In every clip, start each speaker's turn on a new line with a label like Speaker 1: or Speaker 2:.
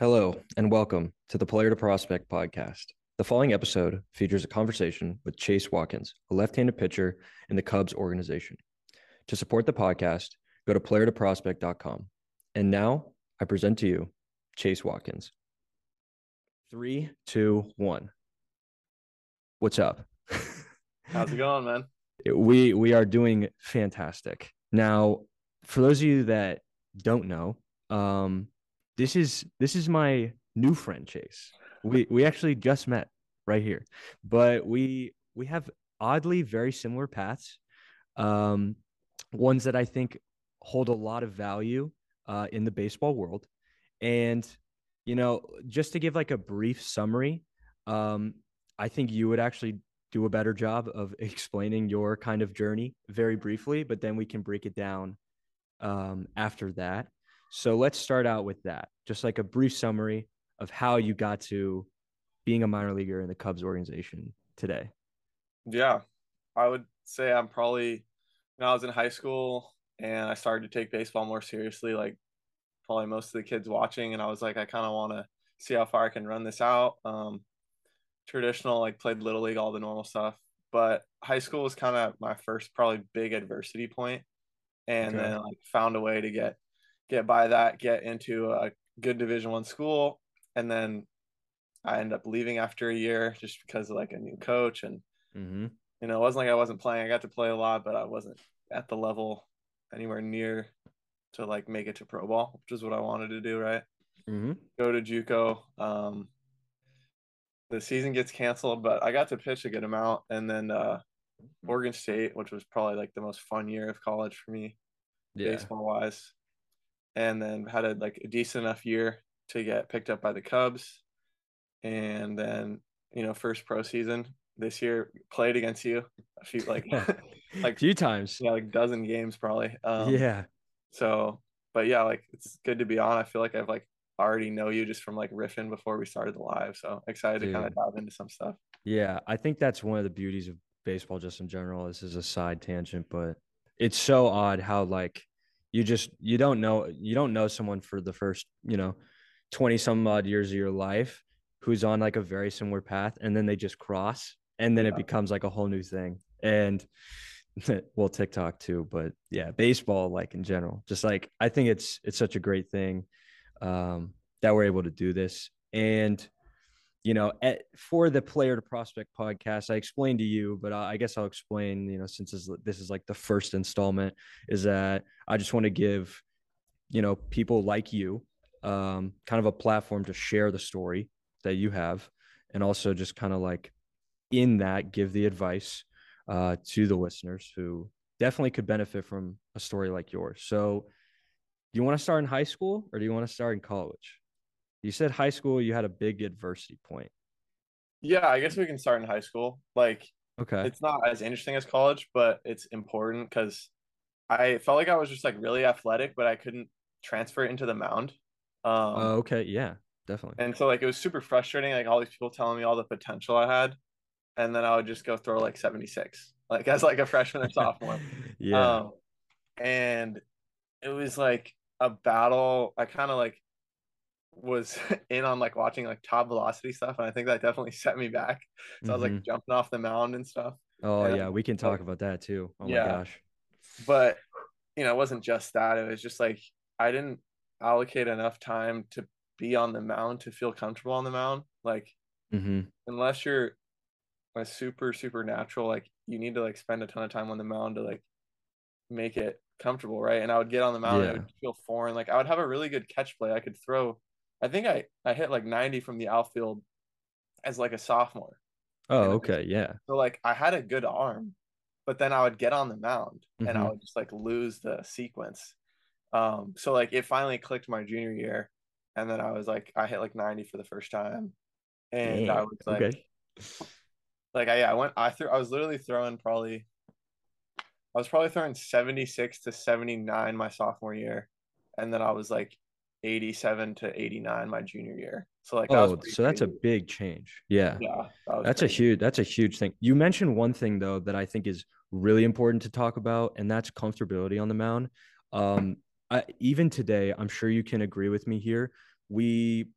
Speaker 1: Hello, and welcome to the Player to Prospect podcast. The following episode features a conversation with Chase Watkins, a left handed pitcher in the Cubs organization. To support the podcast, go to playertoprospect.com. And now I present to you Chase Watkins. Three, two, one. What's up?
Speaker 2: How's it going, man?
Speaker 1: we we are doing fantastic. Now, for those of you that don't know, um, this is this is my new friend Chase. We we actually just met right here, but we we have oddly very similar paths. Um, ones that I think hold a lot of value uh, in the baseball world, and you know, just to give like a brief summary, um, I think you would actually do a better job of explaining your kind of journey very briefly, but then we can break it down um, after that. So let's start out with that. Just like a brief summary of how you got to being a minor leaguer in the Cubs organization today.
Speaker 2: Yeah. I would say I'm probably when I was in high school and I started to take baseball more seriously, like probably most of the kids watching, and I was like, I kind of want to see how far I can run this out. Um, traditional, like played little league, all the normal stuff, but high school was kind of my first probably big adversity point, and okay. then like found a way to get get by that, get into a good Division One school, and then I end up leaving after a year just because of like a new coach and mm-hmm. you know it wasn't like I wasn't playing. I got to play a lot, but I wasn't at the level anywhere near to like make it to pro ball, which is what I wanted to do. Right, mm-hmm. go to JUCO. Um, the season gets canceled, but I got to pitch a good amount, and then uh, Oregon State, which was probably like the most fun year of college for me, yeah. baseball wise and then had a like a decent enough year to get picked up by the Cubs. And then, you know, first pro season this year played against you a few like
Speaker 1: like a few times.
Speaker 2: Yeah, like dozen games probably.
Speaker 1: Um, yeah.
Speaker 2: So, but yeah, like it's good to be on. I feel like I've like already know you just from like riffing before we started the live. So excited Dude. to kind of dive into some stuff.
Speaker 1: Yeah, I think that's one of the beauties of baseball just in general. This is a side tangent, but it's so odd how like you just you don't know you don't know someone for the first you know 20 some odd years of your life who's on like a very similar path and then they just cross and then yeah. it becomes like a whole new thing. And well tiktok too but yeah baseball like in general. Just like i think it's it's such a great thing um that we're able to do this. And you know, at, for the player to prospect podcast, I explained to you, but I, I guess I'll explain, you know, since this, this is like the first installment, is that I just want to give, you know, people like you um, kind of a platform to share the story that you have. And also just kind of like in that, give the advice uh, to the listeners who definitely could benefit from a story like yours. So, do you want to start in high school or do you want to start in college? You said high school, you had a big adversity point.
Speaker 2: Yeah, I guess we can start in high school. Like,
Speaker 1: okay,
Speaker 2: it's not as interesting as college, but it's important because I felt like I was just like really athletic, but I couldn't transfer it into the mound.
Speaker 1: Um, uh, okay, yeah, definitely.
Speaker 2: And so like it was super frustrating, like all these people telling me all the potential I had, and then I would just go throw like seventy six, like as like a freshman or sophomore.
Speaker 1: yeah. Um,
Speaker 2: and it was like a battle. I kind of like was in on like watching like top velocity stuff, and I think that definitely set me back. So mm-hmm. I was like mm-hmm. jumping off the mound and stuff.
Speaker 1: Oh
Speaker 2: and,
Speaker 1: yeah, we can talk like, about that too. Oh yeah. my gosh.
Speaker 2: But you know, it wasn't just that. It was just like I didn't allocate enough time to be on the mound to feel comfortable on the mound. Like mm-hmm. unless you're a super super natural, like you need to like spend a ton of time on the mound to like make it comfortable, right? And I would get on the mound yeah. and it would feel foreign. Like I would have a really good catch play. I could throw I think I I hit like 90 from the outfield as like a sophomore.
Speaker 1: Oh, okay, yeah.
Speaker 2: So like I had a good arm, but then I would get on the mound mm-hmm. and I mm-hmm. would just like lose the sequence. Um, so like it finally clicked my junior year, and then I was like I hit like 90 for the first time, and I was like, okay. like I yeah, I went I threw I was literally throwing probably I was probably throwing 76 to 79 my sophomore year, and then I was like 87 to 89 my junior year. So like,
Speaker 1: oh, so that's a big change. Yeah,
Speaker 2: yeah,
Speaker 1: that that's crazy. a huge that's a huge thing. You mentioned one thing though that I think is really important to talk about, and that's comfortability on the mound. Um, I, even today, I'm sure you can agree with me here. We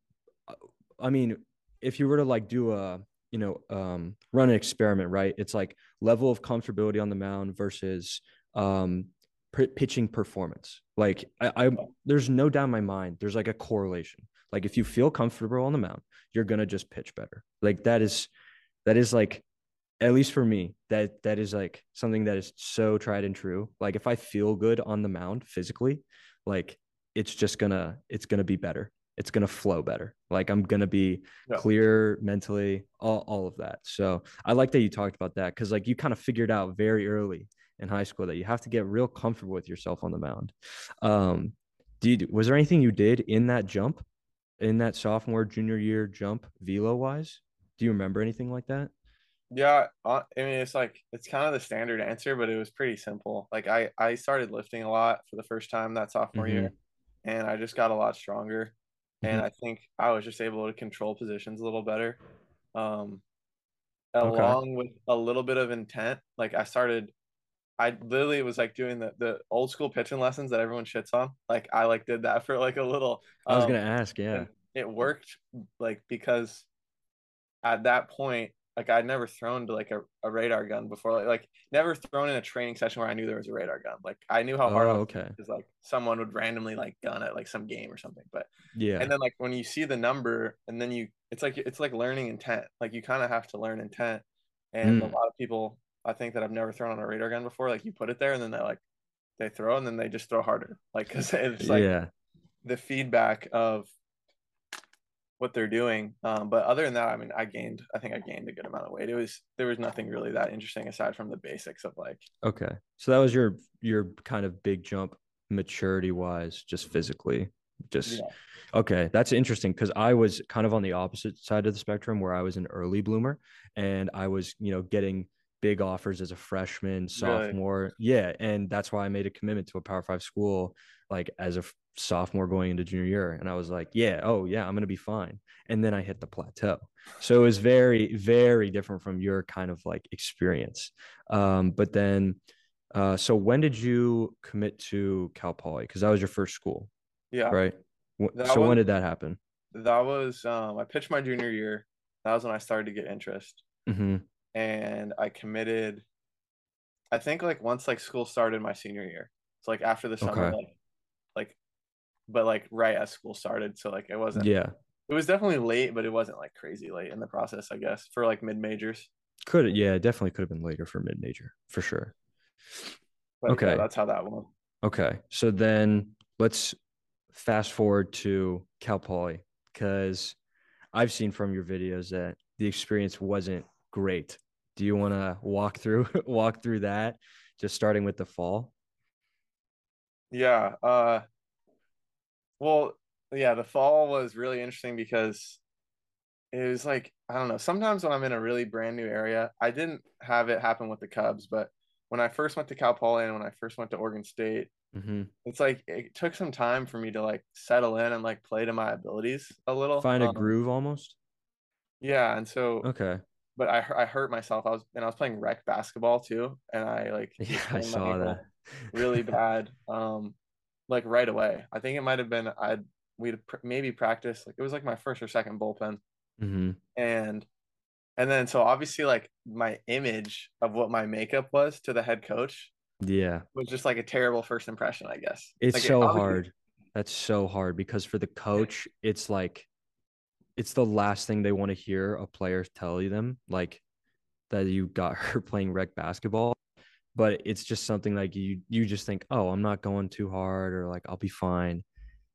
Speaker 1: I mean, if you were to like do a, you know, um, run an experiment, right? It's like level of comfortability on the mound versus um, p- pitching performance. Like I, I, there's no doubt in my mind. There's like a correlation. Like if you feel comfortable on the mound, you're gonna just pitch better. Like that is, that is like, at least for me, that that is like something that is so tried and true. Like if I feel good on the mound physically, like it's just gonna it's gonna be better it's going to flow better. Like I'm going to be yeah. clear mentally, all, all of that. So I like that you talked about that because like you kind of figured out very early in high school that you have to get real comfortable with yourself on the mound. Um, did was there anything you did in that jump, in that sophomore junior year jump, velo wise? Do you remember anything like that?
Speaker 2: Yeah, uh, I mean it's like it's kind of the standard answer, but it was pretty simple. Like I I started lifting a lot for the first time that sophomore mm-hmm. year, and I just got a lot stronger and mm-hmm. I think I was just able to control positions a little better. Um, okay. along with a little bit of intent. Like I started, I literally was like doing the the old school pitching lessons that everyone shits on. Like I like did that for like a little.
Speaker 1: I was um, gonna ask, yeah.
Speaker 2: It worked like because at that point like I'd never thrown to like a, a radar gun before, like, like never thrown in a training session where I knew there was a radar gun. Like I knew how hard
Speaker 1: oh, okay.
Speaker 2: because like someone would randomly like gun at like some game or something. But
Speaker 1: yeah,
Speaker 2: and then like when you see the number and then you, it's like it's like learning intent. Like you kind of have to learn intent. And mm. a lot of people, I think that I've never thrown on a radar gun before. Like you put it there and then they like they throw and then they just throw harder. Like because it's like
Speaker 1: yeah.
Speaker 2: the feedback of what they're doing. Um, but other than that, I mean, I gained, I think I gained a good amount of weight. It was, there was nothing really that interesting aside from the basics of like.
Speaker 1: Okay. So that was your, your kind of big jump maturity wise, just physically, just. Yeah. Okay. That's interesting. Cause I was kind of on the opposite side of the spectrum where I was an early bloomer and I was, you know, getting big offers as a freshman, sophomore. Yeah. And that's why I made a commitment to a power five school, like as a sophomore going into junior year. And I was like, yeah, oh, yeah, I'm going to be fine. And then I hit the plateau. So it was very, very different from your kind of like experience. Um, but then, uh, so when did you commit to Cal Poly? Because that was your first school.
Speaker 2: Yeah.
Speaker 1: Right. That so was, when did that happen?
Speaker 2: That was, um, I pitched my junior year. That was when I started to get interest.
Speaker 1: Mm-hmm.
Speaker 2: And I committed, I think like once like school started my senior year. So like after the summer, okay. like but like right as school started. So like it wasn't.
Speaker 1: Yeah.
Speaker 2: It was definitely late, but it wasn't like crazy late in the process. I guess for like mid majors.
Speaker 1: Could yeah, definitely could have been later for mid major for sure.
Speaker 2: But okay, yeah, that's how that went.
Speaker 1: Okay, so then let's fast forward to Cal Poly because I've seen from your videos that the experience wasn't great. Do you want to walk through walk through that, just starting with the fall?
Speaker 2: Yeah, uh, well, yeah, the fall was really interesting because it was like I don't know. Sometimes when I'm in a really brand new area, I didn't have it happen with the Cubs, but when I first went to Cal Poly and when I first went to Oregon State,
Speaker 1: mm-hmm.
Speaker 2: it's like it took some time for me to like settle in and like play to my abilities a little,
Speaker 1: find a um, groove almost.
Speaker 2: Yeah, and so
Speaker 1: okay,
Speaker 2: but I I hurt myself. I was and I was playing rec basketball too, and I like
Speaker 1: yeah I saw that
Speaker 2: really bad. Um, like right away. I think it might have been I'd we'd pr- maybe practice like it was like my first or second bullpen,
Speaker 1: mm-hmm.
Speaker 2: and and then so obviously like my image of what my makeup was to the head coach,
Speaker 1: yeah,
Speaker 2: was just like a terrible first impression. I guess
Speaker 1: it's
Speaker 2: like,
Speaker 1: so it hard. That's so hard because for the coach, it's like it's the last thing they want to hear a player tell you them like that you got her playing rec basketball. But it's just something like you you just think oh i'm not going too hard or like i'll be fine.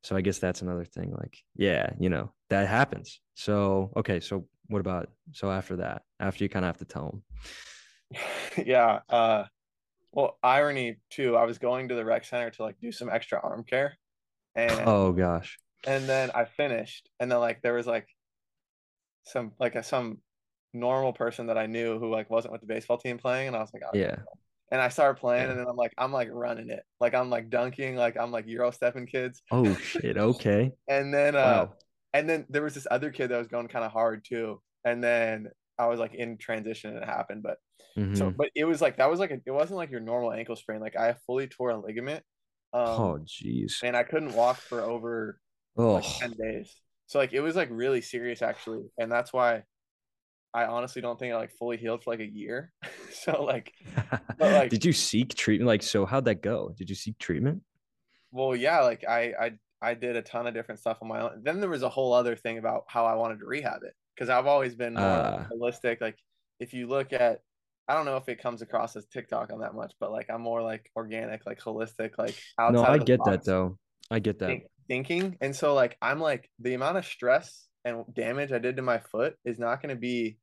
Speaker 1: So i guess that's another thing like yeah you know that happens. So okay so what about so after that after you kind of have to tell them
Speaker 2: yeah uh well irony too i was going to the rec center to like do some extra arm care
Speaker 1: and oh gosh
Speaker 2: and then i finished and then like there was like some like a, some normal person that i knew who like wasn't with the baseball team playing and i was like oh,
Speaker 1: yeah
Speaker 2: and I started playing, yeah. and then I'm like, I'm like running it, like I'm like dunking, like I'm like Euro stepping kids.
Speaker 1: Oh shit! Okay.
Speaker 2: and then, uh, wow. and then there was this other kid that was going kind of hard too, and then I was like in transition, and it happened, but mm-hmm. so, but it was like that was like a, it wasn't like your normal ankle sprain. Like I fully tore a ligament.
Speaker 1: Um, oh jeez.
Speaker 2: And I couldn't walk for over oh. like ten days. So like it was like really serious actually, and that's why I honestly don't think I like fully healed for like a year. so like,
Speaker 1: like, did you seek treatment? Like, so how'd that go? Did you seek treatment?
Speaker 2: Well, yeah, like I I I did a ton of different stuff on my own. Then there was a whole other thing about how I wanted to rehab it because I've always been more uh, holistic. Like if you look at, I don't know if it comes across as TikTok on that much, but like I'm more like organic, like holistic, like
Speaker 1: outside. No, I get that though. I get that. Think,
Speaker 2: thinking, and so like I'm like the amount of stress and damage I did to my foot is not going to be.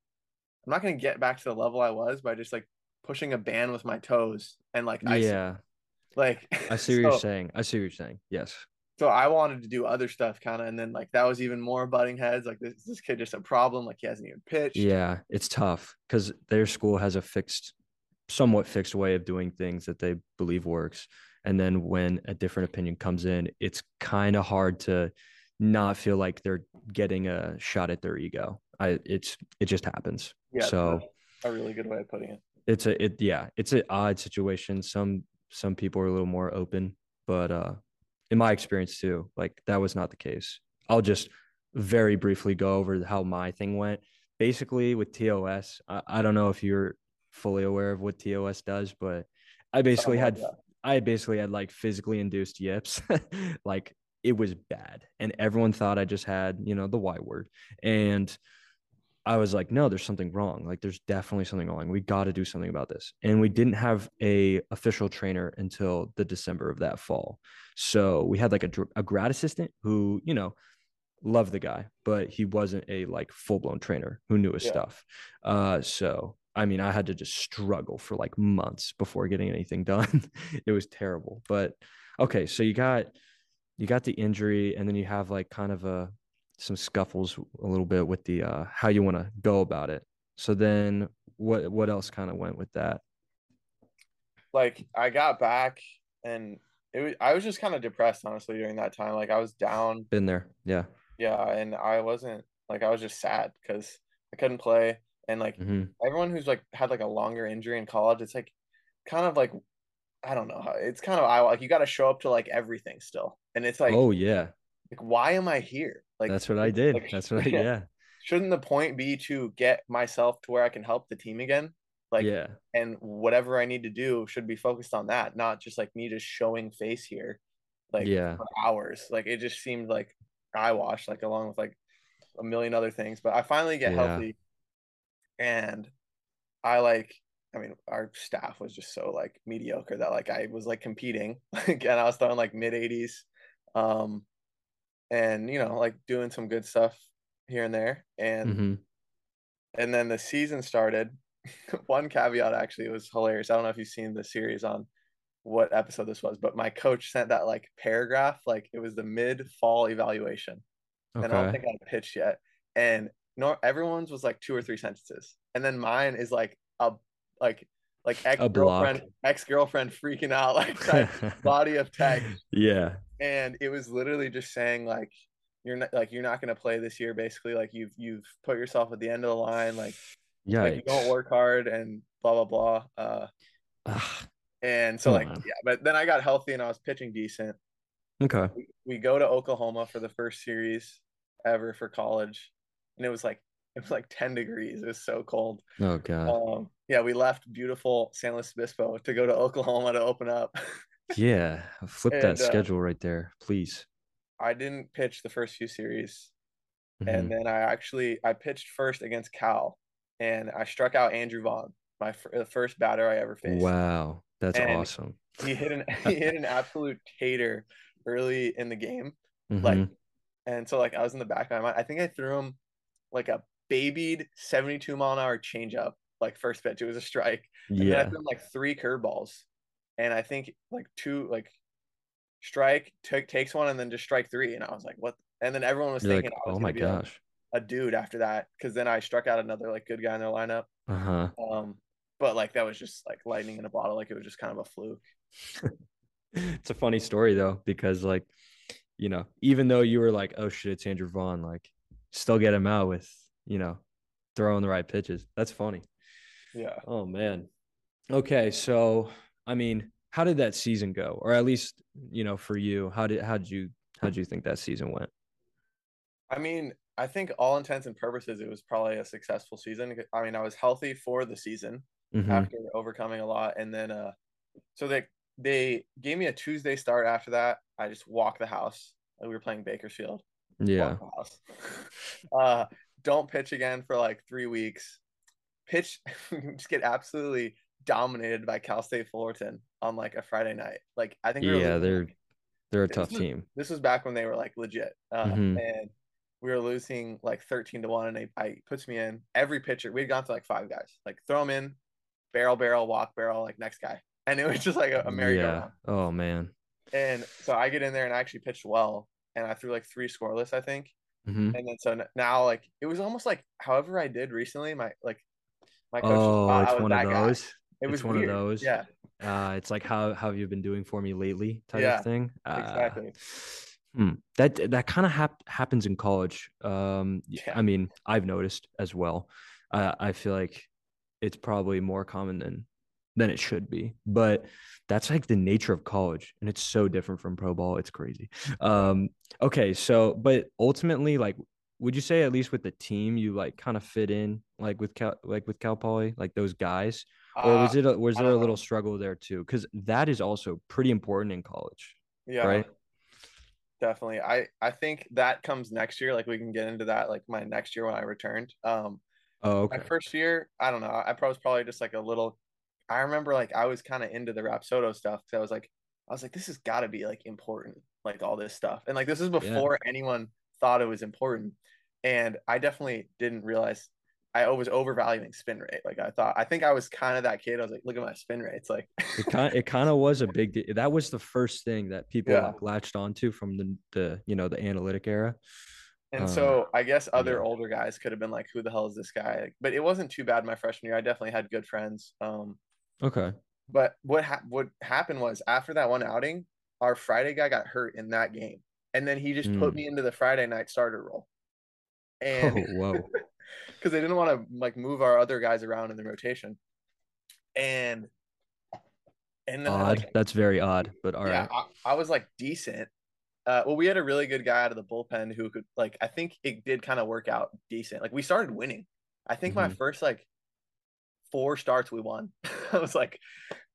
Speaker 2: I'm not going to get back to the level I was by just like pushing a band with my toes and like I
Speaker 1: yeah. Like I see what so, you're saying. I see what you're saying. Yes
Speaker 2: so I wanted to do other stuff kind of and then like that was even more butting heads like this this kid just a problem like he hasn't even pitched
Speaker 1: yeah it's tough because their school has a fixed somewhat fixed way of doing things that they believe works and then when a different opinion comes in it's kind of hard to not feel like they're getting a shot at their ego i it's it just happens yeah so
Speaker 2: a really good way of putting it
Speaker 1: it's a it yeah it's an odd situation some some people are a little more open but uh in my experience too, like that was not the case. I'll just very briefly go over how my thing went. Basically, with TOS, I, I don't know if you're fully aware of what TOS does, but I basically had that. I basically had like physically induced yips. like it was bad. And everyone thought I just had, you know, the Y word. And I was like, no, there's something wrong. Like there's definitely something wrong. We got to do something about this. And we didn't have a official trainer until the December of that fall. So we had like a, a grad assistant who, you know, loved the guy, but he wasn't a like full blown trainer who knew his yeah. stuff. Uh, so I mean, I had to just struggle for like months before getting anything done. it was terrible. But okay, so you got you got the injury, and then you have like kind of a some scuffles a little bit with the uh, how you want to go about it. So then, what what else kind of went with that?
Speaker 2: Like I got back, and it was, I was just kind of depressed honestly during that time. Like I was down.
Speaker 1: Been there, yeah.
Speaker 2: Yeah, and I wasn't like I was just sad because I couldn't play, and like mm-hmm. everyone who's like had like a longer injury in college, it's like kind of like I don't know how it's kind of I like you got to show up to like everything still, and it's like
Speaker 1: oh yeah,
Speaker 2: like why am I here?
Speaker 1: Like that's what I did. Like, that's what I yeah.
Speaker 2: Shouldn't the point be to get myself to where I can help the team again? Like yeah. And whatever I need to do should be focused on that, not just like me just showing face here, like
Speaker 1: yeah,
Speaker 2: for hours. Like it just seemed like I watched like along with like a million other things. But I finally get yeah. healthy, and I like I mean, our staff was just so like mediocre that like I was like competing, like, and I was throwing like mid 80s. Um, and you know like doing some good stuff here and there and mm-hmm. and then the season started one caveat actually was hilarious i don't know if you've seen the series on what episode this was but my coach sent that like paragraph like it was the mid fall evaluation okay. and i don't think i pitched yet and no everyone's was like two or three sentences. And then mine is like a like like ex girlfriend ex girlfriend freaking out like body of text.
Speaker 1: Yeah.
Speaker 2: And it was literally just saying like you're not like you're not going to play this year basically like you've you've put yourself at the end of the line like yeah like, you don't work hard and blah blah blah uh and so like yeah but then i got healthy and i was pitching decent.
Speaker 1: Okay.
Speaker 2: We, we go to oklahoma for the first series ever for college and it was like it was like 10 degrees it was so cold
Speaker 1: oh god
Speaker 2: um yeah we left beautiful san luis obispo to go to oklahoma to open up
Speaker 1: yeah, flip and, that uh, schedule right there, please.
Speaker 2: I didn't pitch the first few series, mm-hmm. and then I actually I pitched first against Cal, and I struck out Andrew Vaughn, my f- first batter I ever faced.
Speaker 1: Wow, that's and awesome.
Speaker 2: He hit an he hit an absolute tater early in the game, mm-hmm. like, and so like I was in the back of my mind. I think I threw him like a babied seventy-two mile an hour changeup, like first pitch. It was a strike. And yeah, I threw like three curveballs and I think like two like strike t- takes one and then just strike three, and I was like, what? And then everyone was You're thinking,
Speaker 1: like, oh my gosh,
Speaker 2: a, a, dude after that because then I struck out another like good guy in their lineup.
Speaker 1: Uh huh.
Speaker 2: Um, but like that was just like lightning in a bottle. Like it was just kind of a fluke.
Speaker 1: it's a funny story though because like you know even though you were like oh shit it's Andrew Vaughn like still get him out with you know throwing the right pitches. That's funny.
Speaker 2: Yeah.
Speaker 1: Oh man. Okay, so I mean, how did that season go? Or at least, you know, for you, how did how did you how did you think that season went?
Speaker 2: I mean, I think all intents and purposes, it was probably a successful season. I mean, I was healthy for the season
Speaker 1: Mhm.
Speaker 2: after overcoming a lot, and then uh, so they they gave me a Tuesday start after that. I just walked the house. We were playing Bakersfield.
Speaker 1: Yeah.
Speaker 2: Uh, don't pitch again for like three weeks. Pitch, just get absolutely dominated by Cal State Fullerton on like a Friday night. Like I think we
Speaker 1: Yeah,
Speaker 2: losing,
Speaker 1: they're they're a
Speaker 2: This
Speaker 1: tough
Speaker 2: was-
Speaker 1: team.
Speaker 2: this was back when they were like legit. Uh,
Speaker 1: Mhm.
Speaker 2: And we were losing like 13 to 1. And they I puts me in every pitcher. We'd gone to like five guys. Like throw them in, barrel, barrel, walk, barrel, like next guy. And it was just like a, a merry-go-round.
Speaker 1: Yeah. Oh man.
Speaker 2: And so I get in there and I actually pitched well. And I threw like three scoreless, I think.
Speaker 1: hmm
Speaker 2: And then so now like it was almost like however I did recently, my like my coach
Speaker 1: Oh,
Speaker 2: thought I
Speaker 1: it's
Speaker 2: was
Speaker 1: one
Speaker 2: that
Speaker 1: of
Speaker 2: guy. It
Speaker 1: it's
Speaker 2: was
Speaker 1: one
Speaker 2: weird.
Speaker 1: of those.
Speaker 2: Yeah.
Speaker 1: Uh, it's like how how have you been doing for me lately type
Speaker 2: Yeah,
Speaker 1: of thing. Uh,
Speaker 2: exactly.
Speaker 1: hmm. That that kind of hap- happens in college. Um,
Speaker 2: Yeah.
Speaker 1: I mean, I've noticed as well. Uh, I feel like it's probably more common than than it should be, but that's like the nature of college, and it's so different from pro ball. It's crazy. Um, okay, so but ultimately, like, would you say at least with the team, you like kind of fit in, like with Cal, like with Cal Poly, like those guys, or was
Speaker 2: Uh,
Speaker 1: it a, was there a little struggle there too? Because that is also pretty important in college,
Speaker 2: yeah.
Speaker 1: right?
Speaker 2: Definitely. I I think that comes next year. Like we can get into that like my next year when I returned. Um
Speaker 1: Oh,
Speaker 2: my first year, I don't know. I probably was probably just like a little I remember like I was kind of into the Rapsodo stuff because I was like I was like this has got to be like important, like all this stuff. And like this is before anyone thought it was important. And I definitely didn't realize I was overvaluing spin rate. Like I thought I think I was kind of that kid. I was like, look at my spin rates. Like
Speaker 1: It kind it kind of was a big deal. That was the first thing that people
Speaker 2: Yeah.
Speaker 1: like latched onto from the the you know the analytic era.
Speaker 2: And
Speaker 1: Um,
Speaker 2: so I guess other
Speaker 1: yeah.
Speaker 2: older guys could have been like, "Who the hell is this guy?" But it wasn't too bad my freshman year. I definitely had good friends. Um,
Speaker 1: Okay.
Speaker 2: but what ha- what happened was after that one outing, our Friday guy got hurt in that game, and then he just put
Speaker 1: Mm.
Speaker 2: me into the Friday night starter role.
Speaker 1: Oh whoa.
Speaker 2: because they didn't want to like move our other guys around in the rotation, and and then
Speaker 1: Odd.
Speaker 2: like
Speaker 1: That's very odd, but all
Speaker 2: yeah,
Speaker 1: right.
Speaker 2: I, I was like decent. Uh, well, we had a really good guy out of the bullpen who could like. I think it did kind of work out decent. Like we started winning. I think my
Speaker 1: Mhm.
Speaker 2: first like four starts we won. I was like,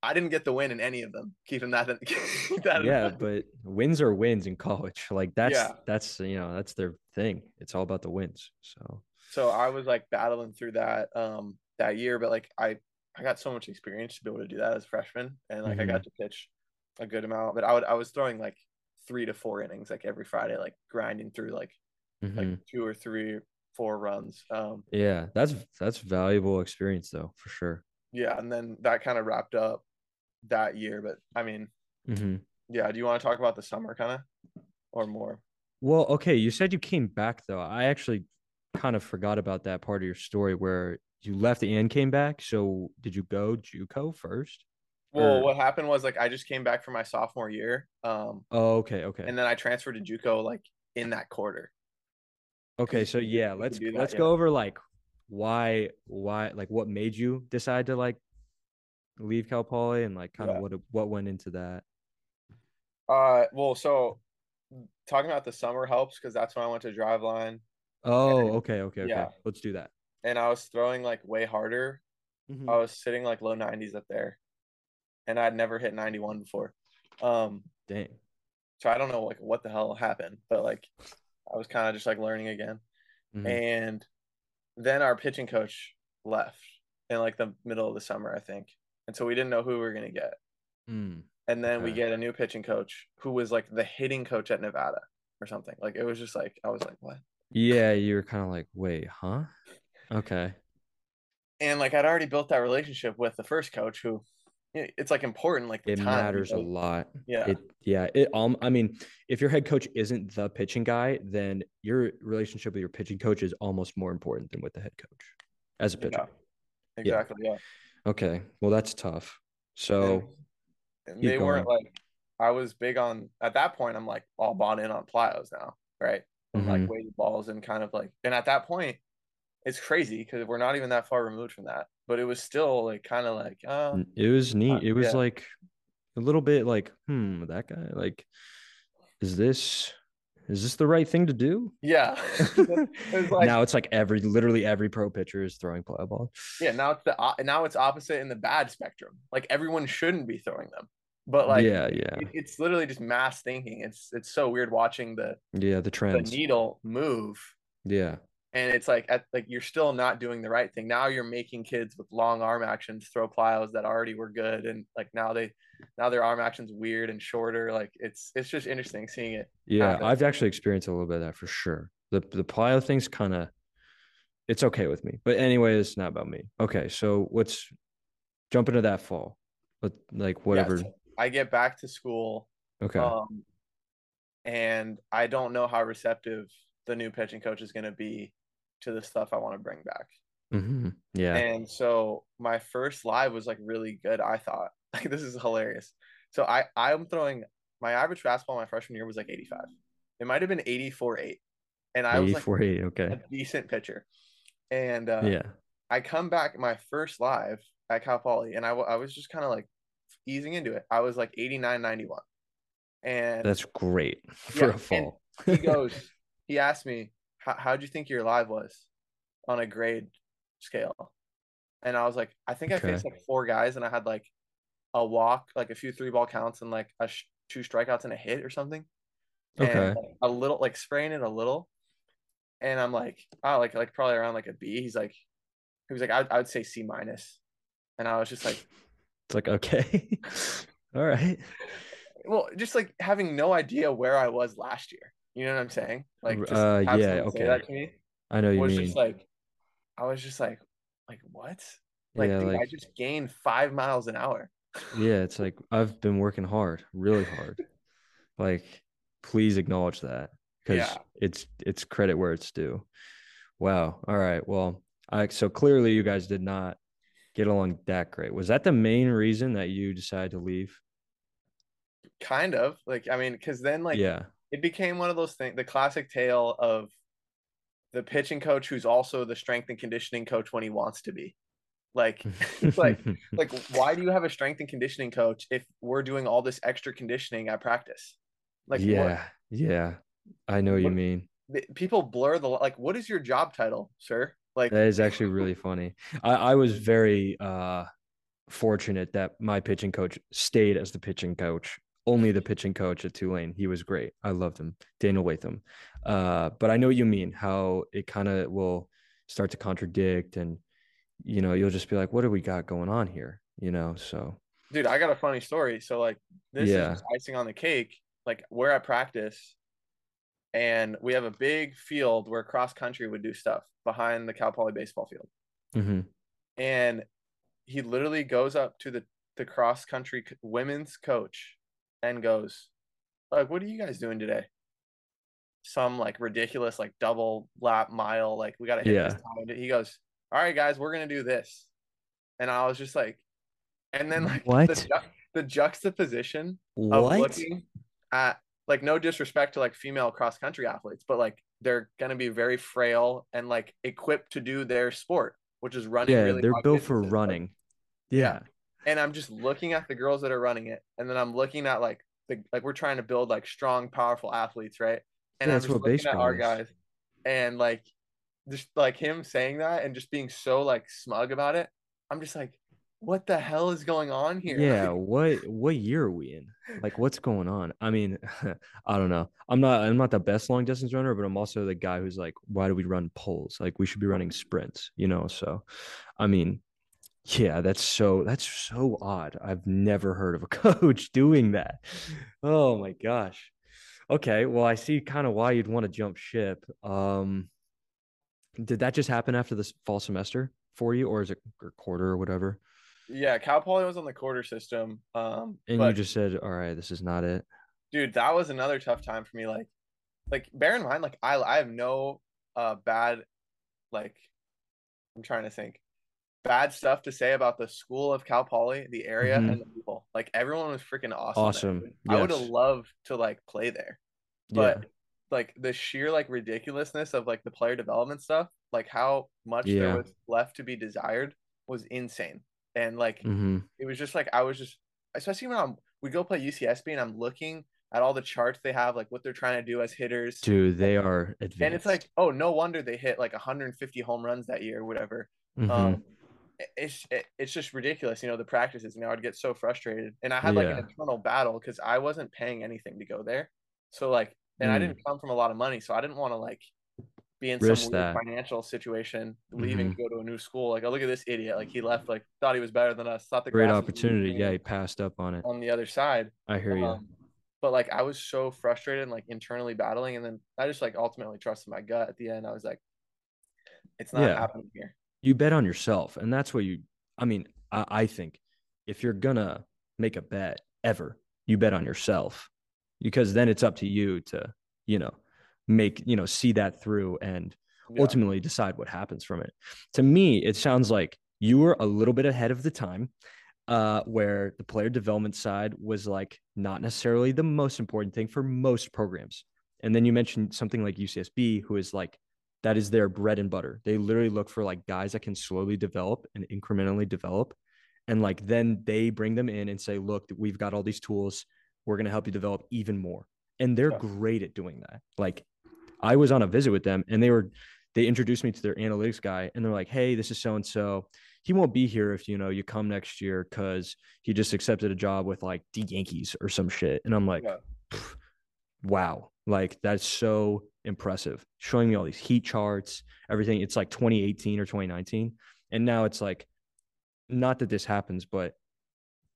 Speaker 2: I didn't get the win in any of them. Keeping that, in, keep that
Speaker 1: Yeah, but wins are wins in college. Like that's
Speaker 2: Yeah.
Speaker 1: that's you know that's their thing. It's all about the wins. So
Speaker 2: so I was like battling through that um that year, but like I I got so much experience to be able to do that as a freshman, and like I
Speaker 1: Mhm.
Speaker 2: got to pitch a good amount. But I would I was throwing like three to four innings like every Friday, like grinding through like like
Speaker 1: mhm.
Speaker 2: two or three four runs. Um
Speaker 1: yeah, that's that's valuable experience though for sure.
Speaker 2: Yeah, and then that kind of wrapped up that year. But I mean,
Speaker 1: hmm
Speaker 2: yeah, do you want to talk about the summer kind of or more?
Speaker 1: Well, okay, you said you came back though. I actually kind of forgot about that part of your story where you left and came back. So did you go JUCO first?
Speaker 2: Well,
Speaker 1: Or-
Speaker 2: what happened was like I just came back for my sophomore year. Um
Speaker 1: Oh, okay, okay.
Speaker 2: and then I transferred to JUCO like in that quarter.
Speaker 1: Okay, so yeah, let's
Speaker 2: that,
Speaker 1: let's
Speaker 2: yeah.
Speaker 1: go over like why why like what made you decide to like leave Cal Poly and like kind of
Speaker 2: Yeah.
Speaker 1: what what went into that.
Speaker 2: Uh well, so talking about the summer helps because that's when I went to Driveline
Speaker 1: Oh, okay, okay, okay.
Speaker 2: Yeah.
Speaker 1: Let's do that.
Speaker 2: and I was throwing like way harder.
Speaker 1: Mhm.
Speaker 2: I was sitting like low 90s up there. And I'd never hit 91 before. Um
Speaker 1: Dang.
Speaker 2: so I don't know like what the hell happened, but like I was kind of just like learning again.
Speaker 1: Mhm.
Speaker 2: And then our pitching coach left in like the middle of the summer, I think. And so we didn't know who we were going to get.
Speaker 1: Mm.
Speaker 2: And then we get a new pitching coach who was like the hitting coach at Nevada or something. Like it was just like I was like, what?
Speaker 1: Yeah, you were kind of like, wait, huh? Okay.
Speaker 2: And like I'd already built that relationship with the first coach who it's like important like the
Speaker 1: It
Speaker 2: time,
Speaker 1: matters a lot.
Speaker 2: Yeah.
Speaker 1: It yeah, it um I mean, if your head coach isn't the pitching guy, then your relationship with your pitching coach is almost more important than with the head coach as a pitcher.
Speaker 2: Yeah. Exactly. Yeah.
Speaker 1: Okay. Well, that's tough. So,
Speaker 2: And they weren't like I was big on at that point I'm like all bought in on plyos now, right?
Speaker 1: Mhm.
Speaker 2: like weighted balls and kind of like and at that point it's crazy because we're not even that far removed from that. But it was still like kind of like uh
Speaker 1: it was neat. It was
Speaker 2: yeah.
Speaker 1: like a little bit like, hmm, that guy like is this is this the right thing to do?
Speaker 2: Yeah.
Speaker 1: it's like, now it's like every literally every pro pitcher is throwing plyo ball.
Speaker 2: Yeah, now it's the now it's opposite in the bad spectrum. Like everyone shouldn't be throwing them. But like
Speaker 1: yeah, yeah.
Speaker 2: It, it's literally just mass thinking. It's it's so weird watching the
Speaker 1: yeah, the trends.
Speaker 2: The needle move.
Speaker 1: Yeah
Speaker 2: and it's like at like you're still not doing the right thing. Now you're making kids with long arm actions throw plyos that already were good and like now they now their arm actions weird and shorter like it's it's just interesting seeing it
Speaker 1: yeah happen. i've actually experienced a little bit of that for sure. The the plyo thing's kind of it's okay with me but anyway it's not about me. Okay so let's jump into that fall. But like whatever.
Speaker 2: I get back to school
Speaker 1: okay. um,
Speaker 2: and i don't know how receptive the new pitching coach is going to be to the stuff I want to bring back.
Speaker 1: Mm-hmm. Yeah.
Speaker 2: And so my first live was like really good. I thought like this is hilarious. So I I'm throwing my average fastball my freshman year was like 85. It might have been 84 8. And I was like
Speaker 1: 8, okay.
Speaker 2: a decent pitcher. And uh,
Speaker 1: yeah,
Speaker 2: I come back my first live at Cal Poly, and I, I was just kind of like easing into it. I was like 89 91. And
Speaker 1: that's great for yeah, a fall.
Speaker 2: he goes, he asked me, how how'd you think your live was on a grade scale? And I was like, I think I faced like four guys, and I had like a walk, like a few three ball counts, and like a sh- two strikeouts and a hit or something.
Speaker 1: Okay.
Speaker 2: And, like, a little, like spraying it a little, and I'm like, oh, like like probably around like a B. He's like, he was like, I, I would say C minus, and I was just like,
Speaker 1: it's like okay, all right.
Speaker 2: Well, just like having no idea where I was last year. You know what I'm saying? Like, just
Speaker 1: uh, yeah, okay. that to me I know you
Speaker 2: was
Speaker 1: mean.
Speaker 2: just like, I was just like, like what? Like, yeah, dude, like, I just gained five miles an hour.
Speaker 1: yeah, it's like I've been working hard, really hard. like, please acknowledge that because yeah. it's it's credit where it's due. Wow. All right. Well, I so clearly you guys did not get along that great. Was that the main reason that you decided to leave?
Speaker 2: Kind of. Like, I mean, because then like
Speaker 1: yeah,
Speaker 2: it became one of those things, the classic tale of the pitching coach who's also the strength and conditioning coach when he wants to be. Like, like, like, why do you have a strength and conditioning coach if we're doing all this extra conditioning at practice?
Speaker 1: Like, yeah, what? yeah, I know what you mean.
Speaker 2: People blur the like. What is your job title, sir? Like,
Speaker 1: that is actually really funny. I, I was very uh fortunate that my pitching coach stayed as the pitching coach only the pitching coach at Tulane. He was great. I loved him, Daniel Latham. Uh, but I know what you mean, how it kind of will start to contradict and, you know, you'll just be like, what do we got going on here? You know, so.
Speaker 2: Dude, I got a funny story. So, like, this yeah. is icing on the cake. Like, where I practice and we have a big field where cross country would do stuff behind the Cal Poly baseball field.
Speaker 1: Mm-hmm.
Speaker 2: And he literally goes up to the, the cross country women's coach and goes, like, what are you guys doing today? Some like ridiculous, like double lap mile, like we gotta hit yeah. this time. He goes, All right, guys, we're gonna do this. And I was just like, and then like
Speaker 1: what
Speaker 2: the, ju- the juxtaposition what? of looking at like no disrespect to like female cross country athletes, but like they're gonna be very frail and like equipped to do their sport, which is running.
Speaker 1: Yeah,
Speaker 2: really
Speaker 1: they're built for running. yeah. yeah
Speaker 2: and I'm just looking at the girls that are running it, and then I'm looking at like the like we're trying to build like strong, powerful athletes, right? And yeah, I'm just looking at our is. guys, and like just like him saying that and just being so like smug about it. I'm just like, what the hell is going on here?
Speaker 1: Yeah, what what year are we in? Like, what's going on? I mean, I don't know. I'm not I'm not the best long distance runner, but I'm also the guy who's like, why do we run poles? Like, we should be running sprints, you know? So, I mean, yeah, that's so that's so odd. I've never heard of a coach doing that. Oh my gosh. Okay, well, I see kind of why you'd want to jump ship. Um did that just happen after this fall semester for you or is it a quarter or whatever?
Speaker 2: Yeah, Cal Poly was on the quarter system. Um
Speaker 1: and but, you just said, "All right, this is not it."
Speaker 2: Dude, that was another tough time for me like like bear in mind like I I have no uh bad like I'm trying to think bad stuff to say about the school of Cal Poly, the area, mm-hmm. and the people. Like everyone was freaking awesome.
Speaker 1: Awesome. Yes.
Speaker 2: I would have loved to like play there, but yeah. like the sheer like ridiculousness of like the player development stuff, like how much yeah. there was left to be desired, was insane. And like
Speaker 1: mm-hmm.
Speaker 2: it was just like I was just, especially when I'm we go play UCSB and I'm looking at all the charts they have, like what they're trying to do as hitters.
Speaker 1: Dude, they are advanced.
Speaker 2: And it's like, oh, no wonder they hit like 150 home runs that year, or whatever.
Speaker 1: Mhm.
Speaker 2: Um, it's it, it's just ridiculous, you know, the practices. You know, I'd get so frustrated, and I had like
Speaker 1: Yeah.
Speaker 2: an internal battle because I wasn't paying anything to go there. So like, and I
Speaker 1: Mm.
Speaker 2: didn't come from a lot of money, so I didn't want to like be in
Speaker 1: Risk
Speaker 2: some weird
Speaker 1: that.
Speaker 2: financial situation, leaving
Speaker 1: Mhm.
Speaker 2: to go to a new school. Like, oh, look at this idiot! Like he left, like thought he was better than us. Thought the
Speaker 1: Great opportunity. Yeah, he passed up on it.
Speaker 2: on the other side.
Speaker 1: I hear you.
Speaker 2: Um, but like I was so frustrated and like internally battling, and then I just like ultimately trusted my gut at the end. I was like, it's not
Speaker 1: Yeah.
Speaker 2: happening here.
Speaker 1: You bet on yourself. And that's what you i mean I, I think if you're gonna make a bet ever you bet on yourself because then it's up to you to you know make you know see that through and
Speaker 2: Yeah.
Speaker 1: ultimately decide what happens from it. To me it sounds like you were a little bit ahead of the time uh where the player development side was like not necessarily the most important thing for most programs. And then you mentioned something like ucsb who is like that is their bread and butter. They literally look for like guys that can slowly develop and incrementally develop. And like then they bring them in and say, look, we've got all these tools. We're going to help you develop even more. And they're
Speaker 2: Yeah.
Speaker 1: great at doing that. Like I was on a visit with them and they were, they introduced me to their analytics guy and they're like, hey, this is so and so. He won't be here if you know you come next year because he just accepted a job with like the Yankees or some shit. And I'm like,
Speaker 2: Yeah.
Speaker 1: Wow, like that's so impressive. Showing me all these heat charts, everything. It's like 2018 or 2019. And now it's like, not that this happens, but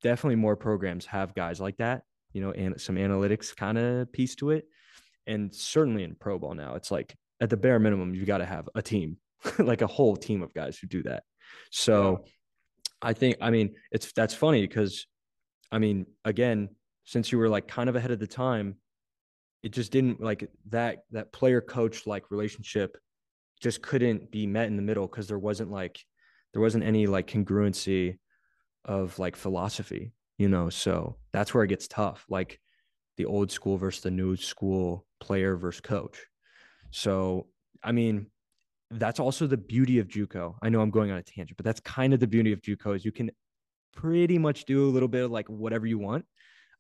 Speaker 1: definitely more programs have guys like that, you know, and some analytics kind of piece to it. And certainly in Pro Ball now, it's like at the bare minimum, you got to have a team, like a whole team of guys who do that. So I think, I mean, it's that's funny because, I mean, again, since you were like kind of ahead of the time, it just didn't like that that player coach like relationship just couldn't be met in the middle because there wasn't like there wasn't any like congruency of like philosophy, you know. So that's where it gets tough, like the old school versus the new school player versus coach. So I mean, that's also the beauty of JUCO. I know I'm going on a tangent, but that's kind of the beauty of JUCO is you can pretty much do a little bit of like whatever you want.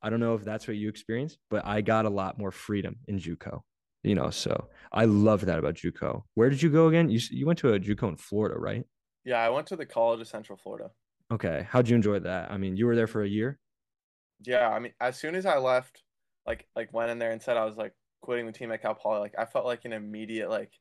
Speaker 1: I don't know if that's what you experienced, but I got a lot more freedom in JUCO. You know, so I love that about JUCO. Where did you go again? You you went to a JUCO in Florida, right?
Speaker 2: Yeah, I went to the College of Central Florida.
Speaker 1: Okay, how'd you enjoy that? I mean, you were there for a year.
Speaker 2: Yeah, I mean, as soon as I left, like like went in there and said I was like quitting the team at Cal Poly, like I felt like an immediate like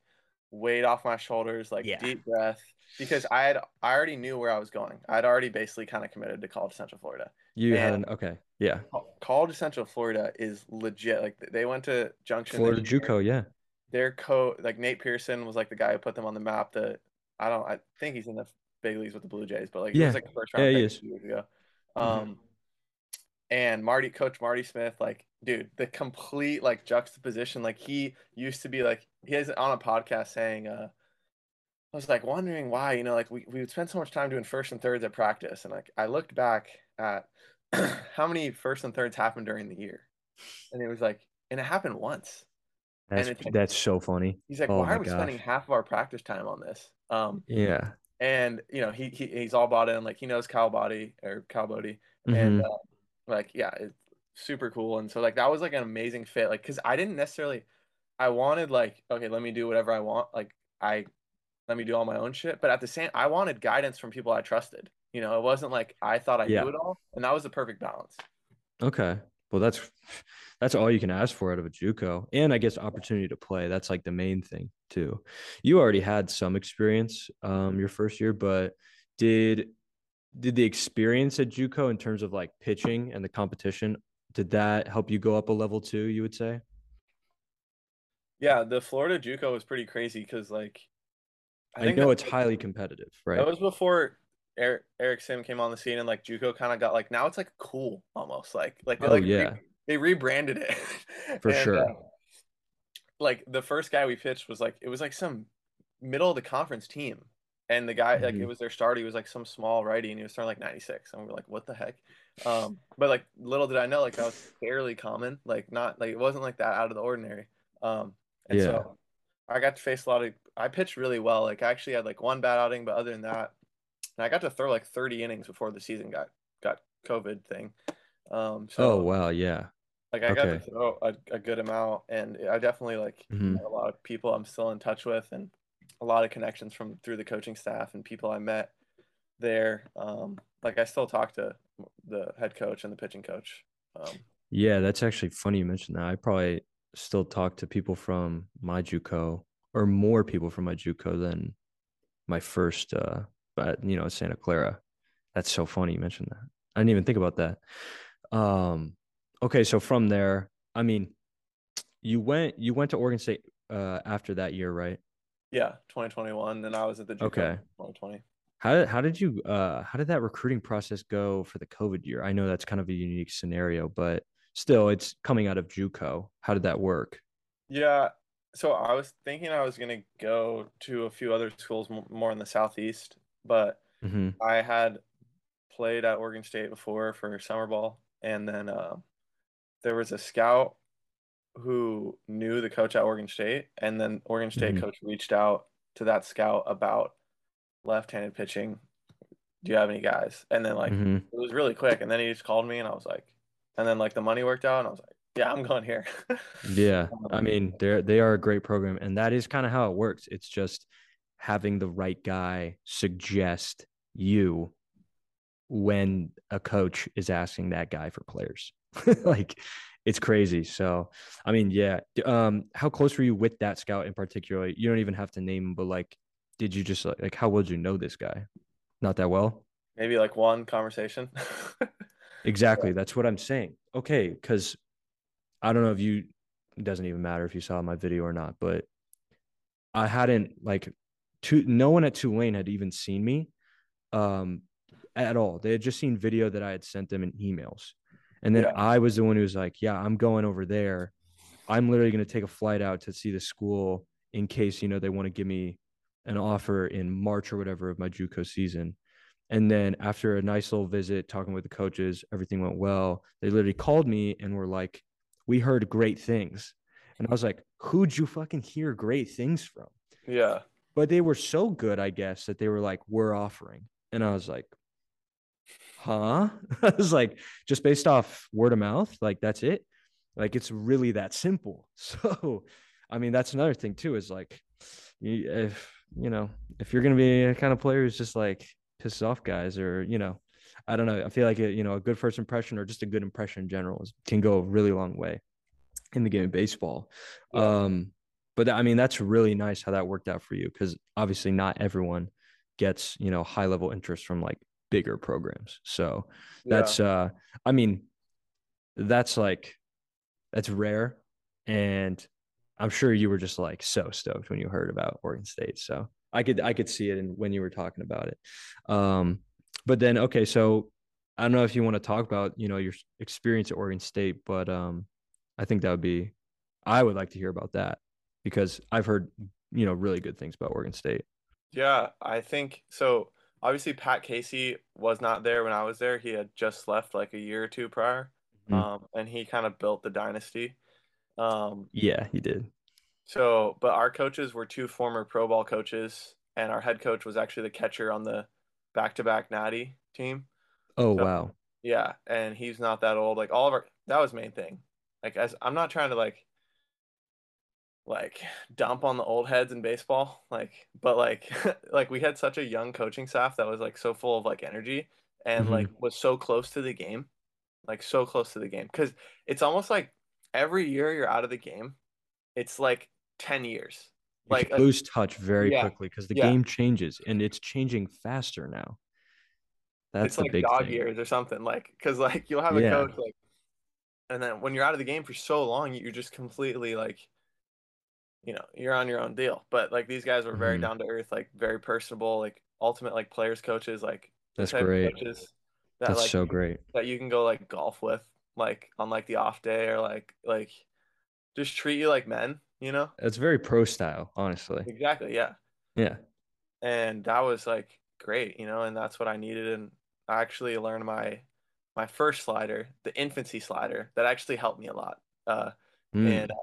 Speaker 2: weight off my shoulders, like
Speaker 1: Yeah.
Speaker 2: deep breath, because I had I already knew where I was going. I'd already basically kind of committed to College Central Florida.
Speaker 1: You had an okay, yeah,
Speaker 2: Col- College Central Florida is legit. Like they went to Junction.
Speaker 1: Florida. JUCO, yeah.
Speaker 2: Their coach, like Nate Pearson, was like the guy who put them on the map. That I don't, I think he's in the big leagues with the Blue Jays, but like he
Speaker 1: Yeah.
Speaker 2: was like the first round
Speaker 1: Yeah, he
Speaker 2: pick
Speaker 1: is.
Speaker 2: a few years ago.
Speaker 1: Mhm.
Speaker 2: Um, and Marty, Coach Marty Smith, like dude, the complete like juxtaposition. Like he used to be like he is on a podcast saying, uh, I was like wondering why, you know, like we, we would spend so much time doing first and thirds at practice. And like I looked back at how many first and thirds happened during the year. And it was like, and it happened once.
Speaker 1: That's
Speaker 2: it's like-
Speaker 1: that's so funny.
Speaker 2: He's like,
Speaker 1: Oh
Speaker 2: why are we spending half of our practice time on this? Um,
Speaker 1: Yeah,
Speaker 2: and you know, he, he he's all bought in, like he knows Kyle Boddy or Cal Bodie.
Speaker 1: Mhm.
Speaker 2: And uh, like, yeah, it's super cool. And so like that was like an amazing fit. Like, cause I didn't necessarily I wanted like, okay, let me do whatever I want. Like I let me do all my own shit. But at the same I wanted guidance from people I trusted. You know, it wasn't like I thought I
Speaker 1: Yeah.
Speaker 2: knew it all. And that was the perfect balance.
Speaker 1: Okay. Well, that's that's all you can ask for out of a JUCO, and I guess opportunity to play. That's like the main thing too. You already had some experience um, your first year, but did did the experience at JUCO in terms of like pitching and the competition did that help you go up a level too? You would say.
Speaker 2: Yeah, the Florida JUCO was pretty crazy because like
Speaker 1: I,
Speaker 2: think
Speaker 1: know
Speaker 2: that-
Speaker 1: it's highly competitive, right?
Speaker 2: That was before Eric Eric Sim came on the scene and like JUCO kind of got like now it's like cool almost like like
Speaker 1: Oh,
Speaker 2: like re-
Speaker 1: yeah.
Speaker 2: they rebranded it
Speaker 1: For
Speaker 2: And,
Speaker 1: sure.
Speaker 2: uh, like the first guy we pitched was like it was like some middle of the conference team and the guy like it was their starter he was like some small righty and he was throwing like 96 and we were like what the heck um but like little did I know like that was fairly common like not like it wasn't like that out of the ordinary um and
Speaker 1: Yeah.
Speaker 2: so I got to face a lot of I pitched really well like I actually had like one bad outing but other than that and I got to throw like 30 innings before the season got got COVID thing um so
Speaker 1: oh wow, yeah.
Speaker 2: Like I got to throw a, a good amount, and I definitely like
Speaker 1: Mhm.
Speaker 2: a lot of people I'm still in touch with, and a lot of connections from through the coaching staff and people I met there. Um, like I still talk to the head coach and the pitching coach. Um,
Speaker 1: Yeah, that's actually funny you mentioned that. I probably still talk to people from my JUCO or more people from my JUCO than my first uh but you know, Santa Clara. That's so funny you mentioned that. I didn't even think about that. Um okay, so from there, I mean, you went you went to Oregon State uh after that year, right?
Speaker 2: Yeah, 2021, and I was at the JUCO
Speaker 1: Okay.
Speaker 2: 2020.
Speaker 1: How did how did you uh how did that recruiting process go for the COVID year? I know that's kind of a unique scenario, but still it's coming out of JUCO. How did that work?
Speaker 2: Yeah, so I was thinking I was gonna go to a few other schools more in the southeast, but
Speaker 1: hmm
Speaker 2: I had played at Oregon State before for summer ball, and then uh, there was a scout who knew the coach at Oregon State, and then Oregon State
Speaker 1: Mhm.
Speaker 2: coach reached out to that scout about left-handed pitching. Do you have any guys? And then like
Speaker 1: hmm
Speaker 2: it was really quick, and then he just called me, and I was like, and then like the money worked out, and I was like, yeah, I'm going here.
Speaker 1: Yeah. I mean, they're they are a great program, and that is kind of how it works. It's just having the right guy suggest you when a coach is asking that guy for players. Like it's crazy. So, I mean, yeah. Um, how close were you with that scout in particular? You don't even have to name him, but like, did you just like, like how well did you know this guy? Not that well?
Speaker 2: maybe like one conversation.
Speaker 1: Exactly. That's what I'm saying. Okay, because I don't know if you it doesn't even matter if you saw my video or not, but I hadn't like two no one at Tulane had even seen me um at all. They had just seen video that I had sent them in emails. And then
Speaker 2: Yeah.
Speaker 1: I was the one who was like, Yeah, I'm going over there. I'm literally gonna take a flight out to see the school in case, you know, they want to give me an offer in March or whatever of my JUCO season. And then after a nice little visit, talking with the coaches, everything went well. They literally called me and were like, "We heard great things," and I was like, "Who'd you fucking hear great things from?"
Speaker 2: Yeah.
Speaker 1: But they were so good, I guess, that they were like, "We're offering," and I was like, "Huh?" I was like, "Just based off word of mouth, like that's it." Like it's really that simple. So, I mean, that's another thing too. Is like, if you know, if you're gonna be a kind of player who's just like pisses off guys, or you know, I don't know. I feel like it, you know, a good first impression or just a good impression in general is, can go a really long way in the game of baseball.
Speaker 2: Yeah.
Speaker 1: Um, but I mean, that's really nice how that worked out for you because obviously not everyone gets you know high level interest from like bigger programs. So that's uh, I mean, that's like that's rare, and I'm sure you were just like so stoked when you heard about Oregon State. So I could I could see it and when you were talking about it. Um, but then okay, so I don't know if you want to talk about you know your experience at Oregon State, but um, I think that would be I would like to hear about that because I've heard you know really good things about Oregon State.
Speaker 2: Yeah, I think so. Obviously, Pat Casey was not there when I was there. He had just left like a year or two prior,
Speaker 1: Mhm.
Speaker 2: um, and he kind of built the dynasty. Um,
Speaker 1: Yeah, he did.
Speaker 2: so, but our coaches were two former pro ball coaches, and our head coach was actually the catcher on the back-to-back Natty team.
Speaker 1: Oh
Speaker 2: So-
Speaker 1: wow.
Speaker 2: Yeah, and he's not that old. Like all of our, that was main thing. Like as I'm not trying to like, like dump on the old heads in baseball. Like, but like, like we had such a young coaching staff that was like so full of like energy and
Speaker 1: Mhm.
Speaker 2: like was so close to the game, like so close to the game. Because it's almost like every year you're out of the game, it's like ten years.
Speaker 1: You
Speaker 2: Like
Speaker 1: can
Speaker 2: a-
Speaker 1: lose touch very
Speaker 2: Yeah,
Speaker 1: quickly because the
Speaker 2: yeah.
Speaker 1: game changes and it's changing faster now. That's
Speaker 2: it's like
Speaker 1: big
Speaker 2: dog
Speaker 1: thing.
Speaker 2: years or something like because like you'll have a
Speaker 1: Yeah.
Speaker 2: coach like and then when you're out of the game for so long you're just completely like you know you're on your own deal but like these guys were very
Speaker 1: Mhm.
Speaker 2: down to earth like very personable like ultimate like players coaches like
Speaker 1: That's great.
Speaker 2: coaches that
Speaker 1: That's
Speaker 2: like
Speaker 1: so great.
Speaker 2: that you can go like golf with like on like the off day or like like just treat you like men you know
Speaker 1: It's very pro style, honestly.
Speaker 2: exactly yeah
Speaker 1: Yeah.
Speaker 2: and that was like great, you know, and that's what I needed. And I actually learned my my first slider, the infancy slider, that actually helped me a lot. Uh,
Speaker 1: Mm.
Speaker 2: and uh,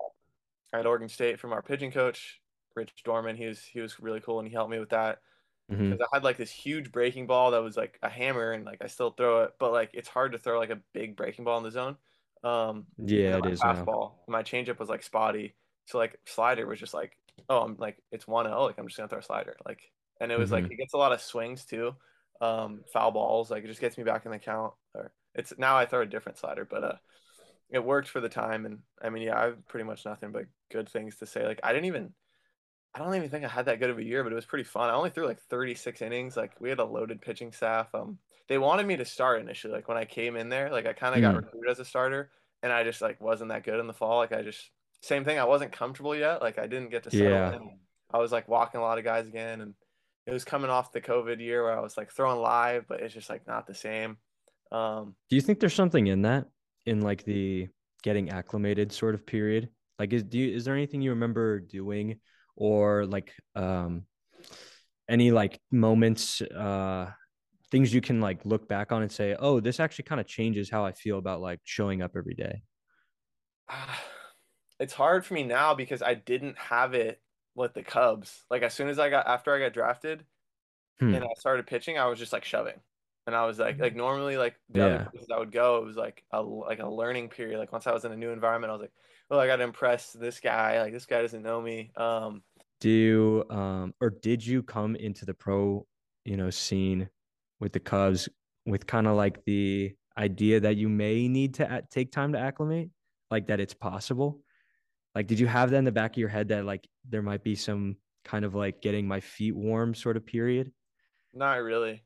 Speaker 2: at Oregon State from our pitching coach, Rich Dorman, he was he was really cool and he helped me with that because I had like this huge breaking ball that was like a hammer and like I still throw it, but like it's hard to throw like a big breaking ball in the zone. Um,
Speaker 1: Yeah, it now.
Speaker 2: fastball, my changeup was like spotty. So like slider was just like, oh, I'm like it's one zero. Like I'm just gonna throw a slider. Like, and it was like
Speaker 1: Mhm.
Speaker 2: it gets a lot of swings too, um, foul balls. Like it just gets me back in the count. Or it's now I throw a different slider, but uh, it worked for the time. And I mean, yeah, I have pretty much nothing but good things to say. Like I didn't even I don't even think I had that good of a year, but it was pretty fun. I only threw like 36 innings. Like we had a loaded pitching staff. Um, they wanted me to start initially. Like when I came in there, like I kind of got
Speaker 1: Mm.
Speaker 2: recruited as a starter, and I just like wasn't that good in the fall. Like I just same thing. I wasn't comfortable yet. Like I didn't get to settle
Speaker 1: Yeah.
Speaker 2: in. I was like walking a lot of guys again, and it was coming off the COVID year where I was like throwing live, but it's just like not the same. Um,
Speaker 1: Do you think there's something in that, in like the getting acclimated sort of period? Like, is do you, is there anything you remember doing, or like um, any like moments, uh, things you can like look back on and say, oh, this actually kind of changes how I feel about like showing up every day.
Speaker 2: it's hard for me now because I didn't have it with the Cubs. Like as soon as I got after I got drafted
Speaker 1: Hmm.
Speaker 2: and I started pitching, I was just like shoving. And I was like like normally like the other
Speaker 1: Yeah.
Speaker 2: places I would go, it was like a like a learning period. Like once I was in a new environment, I was like, oh, I got to impress this guy. Like this guy doesn't know me. Um,
Speaker 1: Do you um or did you come into the pro, you know, scene with the Cubs with kind of like the idea that you may need to a- take time to acclimate, like that it's possible? Like, did you have that in the back of your head that like there might be some kind of like getting my feet warm sort of period?
Speaker 2: not really.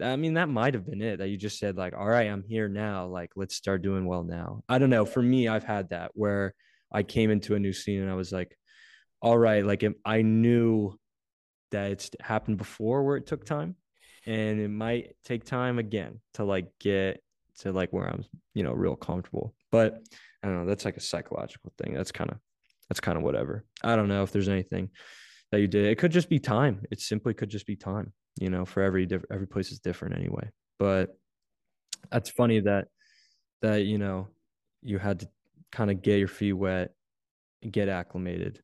Speaker 1: I mean, that might have been it that you just said, like, all right, I'm here now. Like, let's start doing well now. I don't know. For me, I've had that where I came into a new scene and I was like, all right, like I knew that it's happened before where it took time and it might take time again to like get to like where I'm, you know, real comfortable. But I don't know, that's like a psychological thing. That's kind of that's kind of whatever. I don't know if there's anything that you did. It could just be time. It simply could just be time, you know, for every diff- every place is different anyway. But that's funny that that you know you had to kind of get your feet wet, get acclimated,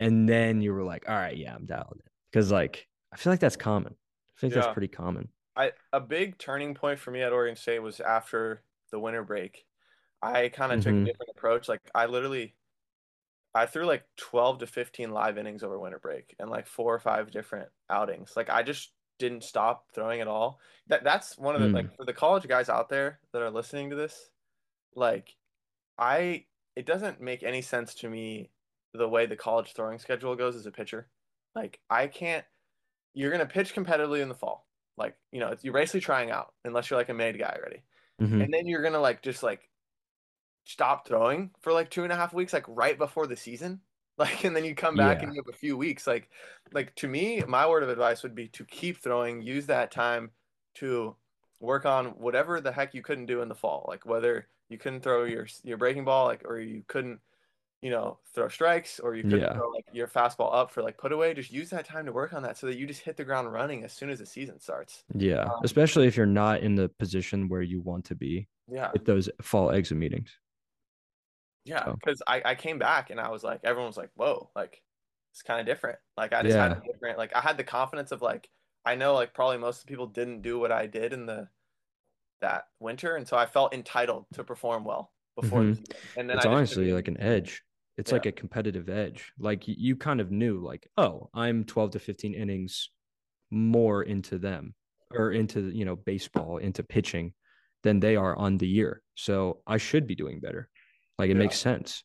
Speaker 1: and then you were like, all right, yeah, I'm dialed in. Because like I feel like that's common. I think
Speaker 2: Yeah.
Speaker 1: that's pretty common.
Speaker 2: I a big turning point for me at Oregon State was after the winter break. I kind of took a
Speaker 1: Mhm.
Speaker 2: different approach. Like I literally I threw like 12 to 15 live innings over winter break and like four or five different outings. Like I just didn't stop throwing at all. That that's one of the
Speaker 1: Mm.
Speaker 2: like for the college guys out there that are listening to this, like I it doesn't make any sense to me the way the college throwing schedule goes as a pitcher. Like I can't you're gonna pitch competitively in the fall. Like, you know, you're basically trying out unless you're like a made guy already.
Speaker 1: Mhm.
Speaker 2: And then you're gonna like just like stop throwing for like two and a half weeks, like right before the season. Like, and then you come back and you have a few weeks. Like, like to me, my word of advice would be to keep throwing, use that time to work on whatever the heck you couldn't do in the fall. Like whether you couldn't throw your your breaking ball, like or you couldn't, you know, throw strikes, or you couldn't
Speaker 1: Yeah.
Speaker 2: throw like your fastball up for like put away. Just use that time to work on that so that you just hit the ground running as soon as the season starts.
Speaker 1: Yeah.
Speaker 2: Um,
Speaker 1: Especially if you're not in the position where you want to be
Speaker 2: Yeah.
Speaker 1: with those fall exit meetings.
Speaker 2: Yeah,
Speaker 1: So-
Speaker 2: because I, I came back and I was like, everyone was like, whoa, like it's kind of different. Like I just had a different, like I had the confidence of like, I know like probably most of the people didn't do what I did in the that winter, and so I felt entitled to perform well before the
Speaker 1: Mhm.
Speaker 2: season. And then
Speaker 1: It's
Speaker 2: I
Speaker 1: honestly like an edge. It's
Speaker 2: Yeah.
Speaker 1: like a competitive edge. Like you kind of knew, like, oh, I'm 12 to 15 innings more into them or into, you know, baseball, into pitching than they are on the year. So I should be doing better. Like it
Speaker 2: Yeah.
Speaker 1: makes sense.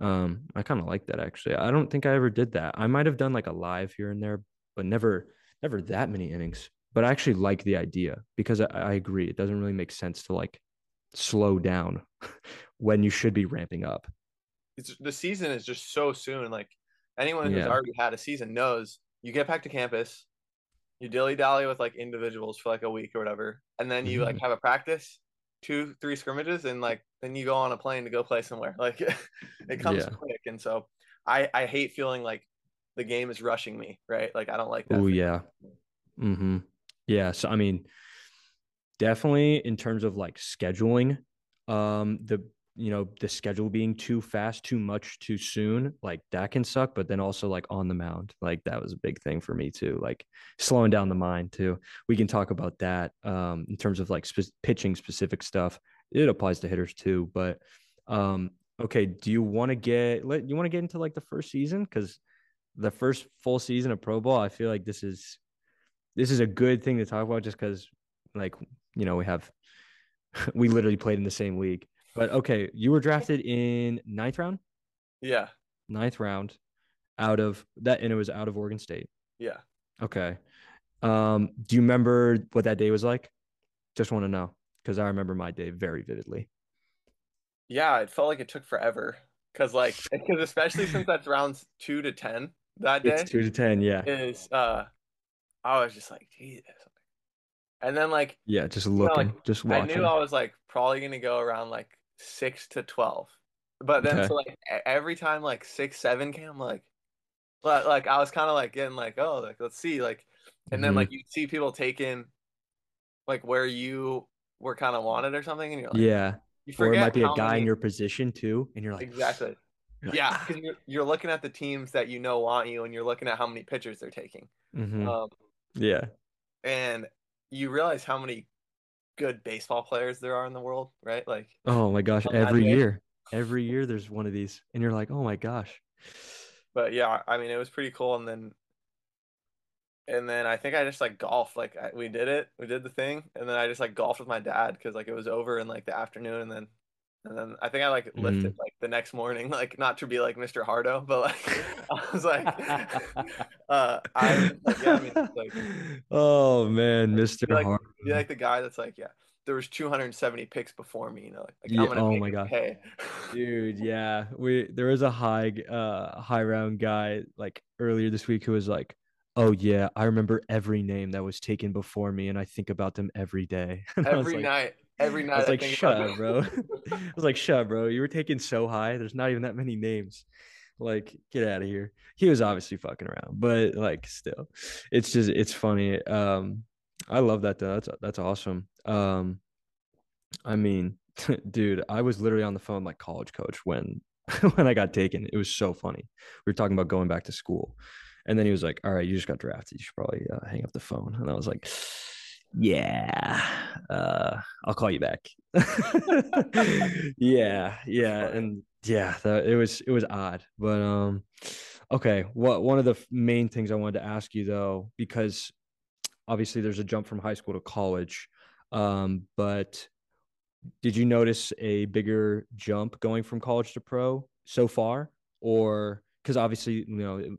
Speaker 1: Um, I kind of like that actually. I don't think I ever did that. I might have done like a live here and there, but never, never that many innings. But I actually like the idea because I, I agree. It doesn't really make sense to like slow down when you should be ramping up.
Speaker 2: It's, the season is just so soon. Like anyone who's
Speaker 1: Yeah.
Speaker 2: already had a season knows you get back to campus, you dilly dally with like individuals for like a week or whatever, and then you like
Speaker 1: Mhm.
Speaker 2: have a practice, two, three scrimmages, and like then you go on a plane to go play somewhere. Like it comes
Speaker 1: Yeah.
Speaker 2: quick, and so I I hate feeling like the game is rushing me. Right? Like I don't like that.
Speaker 1: Oh yeah. Mm-hmm. Yeah. So I mean, definitely in terms of like scheduling, um, the you know, the schedule being too fast, too much, too soon, like that can suck. But then also like on the mound, like that was a big thing for me too. Like slowing down the mind too. We can talk about that um in terms of like spe- pitching specific stuff. It applies to hitters too, but Um, okay, do you want to get let you want to get into like the first season because the first full season of pro ball, I feel like this is this is a good thing to talk about just because like you know we have we literally played in the same league. But okay, you were drafted in ninth round.
Speaker 2: Yeah.
Speaker 1: Ninth round, out of that, and it was out of Oregon State.
Speaker 2: Yeah.
Speaker 1: Okay. Um, do you remember what that day was like? Just want to know because I remember my day very vividly.
Speaker 2: Yeah, it felt like it took forever because, like, because especially since that's rounds two to ten that day.
Speaker 1: It's two to ten, yeah.
Speaker 2: Is uh, I was just like, Jesus. And then like,
Speaker 1: yeah, just looking, you know, like, just watching.
Speaker 2: I knew I was like probably gonna go around like six to twelve, but then okay. so like every time like six seven came, like, but like I was kind of like getting like, oh, like let's see, like, and then mm-hmm. like you see people taking like where you were kind of wanted or something, and you're like,
Speaker 1: yeah, you or it might be a guy many... in your position too, and you're like,
Speaker 2: exactly. You're like, yeah, because you're, you're looking at the teams that you know want you, and you're looking at how many pitchers they're taking.
Speaker 1: Mm-hmm. Um, yeah,
Speaker 2: and you realize how many good baseball players there are in the world, right? Like,
Speaker 1: oh my gosh, every year, every year there's one of these, and you're like, oh my gosh.
Speaker 2: But yeah, I mean, it was pretty cool, and then, and then I think I just like golf, like I, we did it, we did the thing, and then I just like golfed with my dad because like it was over in like the afternoon, and then and then I think I like lifted mm. like the next morning, like not to be like Mr. Hardo, but like I was like, uh, I like, yeah, I mean, like,
Speaker 1: oh man, Mr.
Speaker 2: Like,
Speaker 1: Hardo,
Speaker 2: be like the guy that's like, yeah, there was 270 picks before me, you know, like, like
Speaker 1: yeah, oh my god, pay. dude, yeah, we there was a high, uh, high round guy like earlier this week who was like, oh yeah, I remember every name that was taken before me, and I think about them every day.
Speaker 2: every night every night.
Speaker 1: I was like, I shut up, bro. I was like, shut up, bro. You were taking so high. There's not even that many names. Like, get out of here. He was obviously fucking around, but like, still, it's just it's funny. Um, I love that though. That's that's awesome. Um, I mean, dude, I was literally on the phone like college coach when when I got taken. It was so funny. We were talking about going back to school, and then he was like, "All right, you just got drafted. You should probably uh, hang up the phone." And I was like yeah. Uh i'll call you back. Yeah yeah and yeah the, it was it was odd but um okay what one of the main things i wanted to ask you though because obviously there's a jump from high school to college um but did you notice a bigger jump going from college to pro so far? Or because obviously you know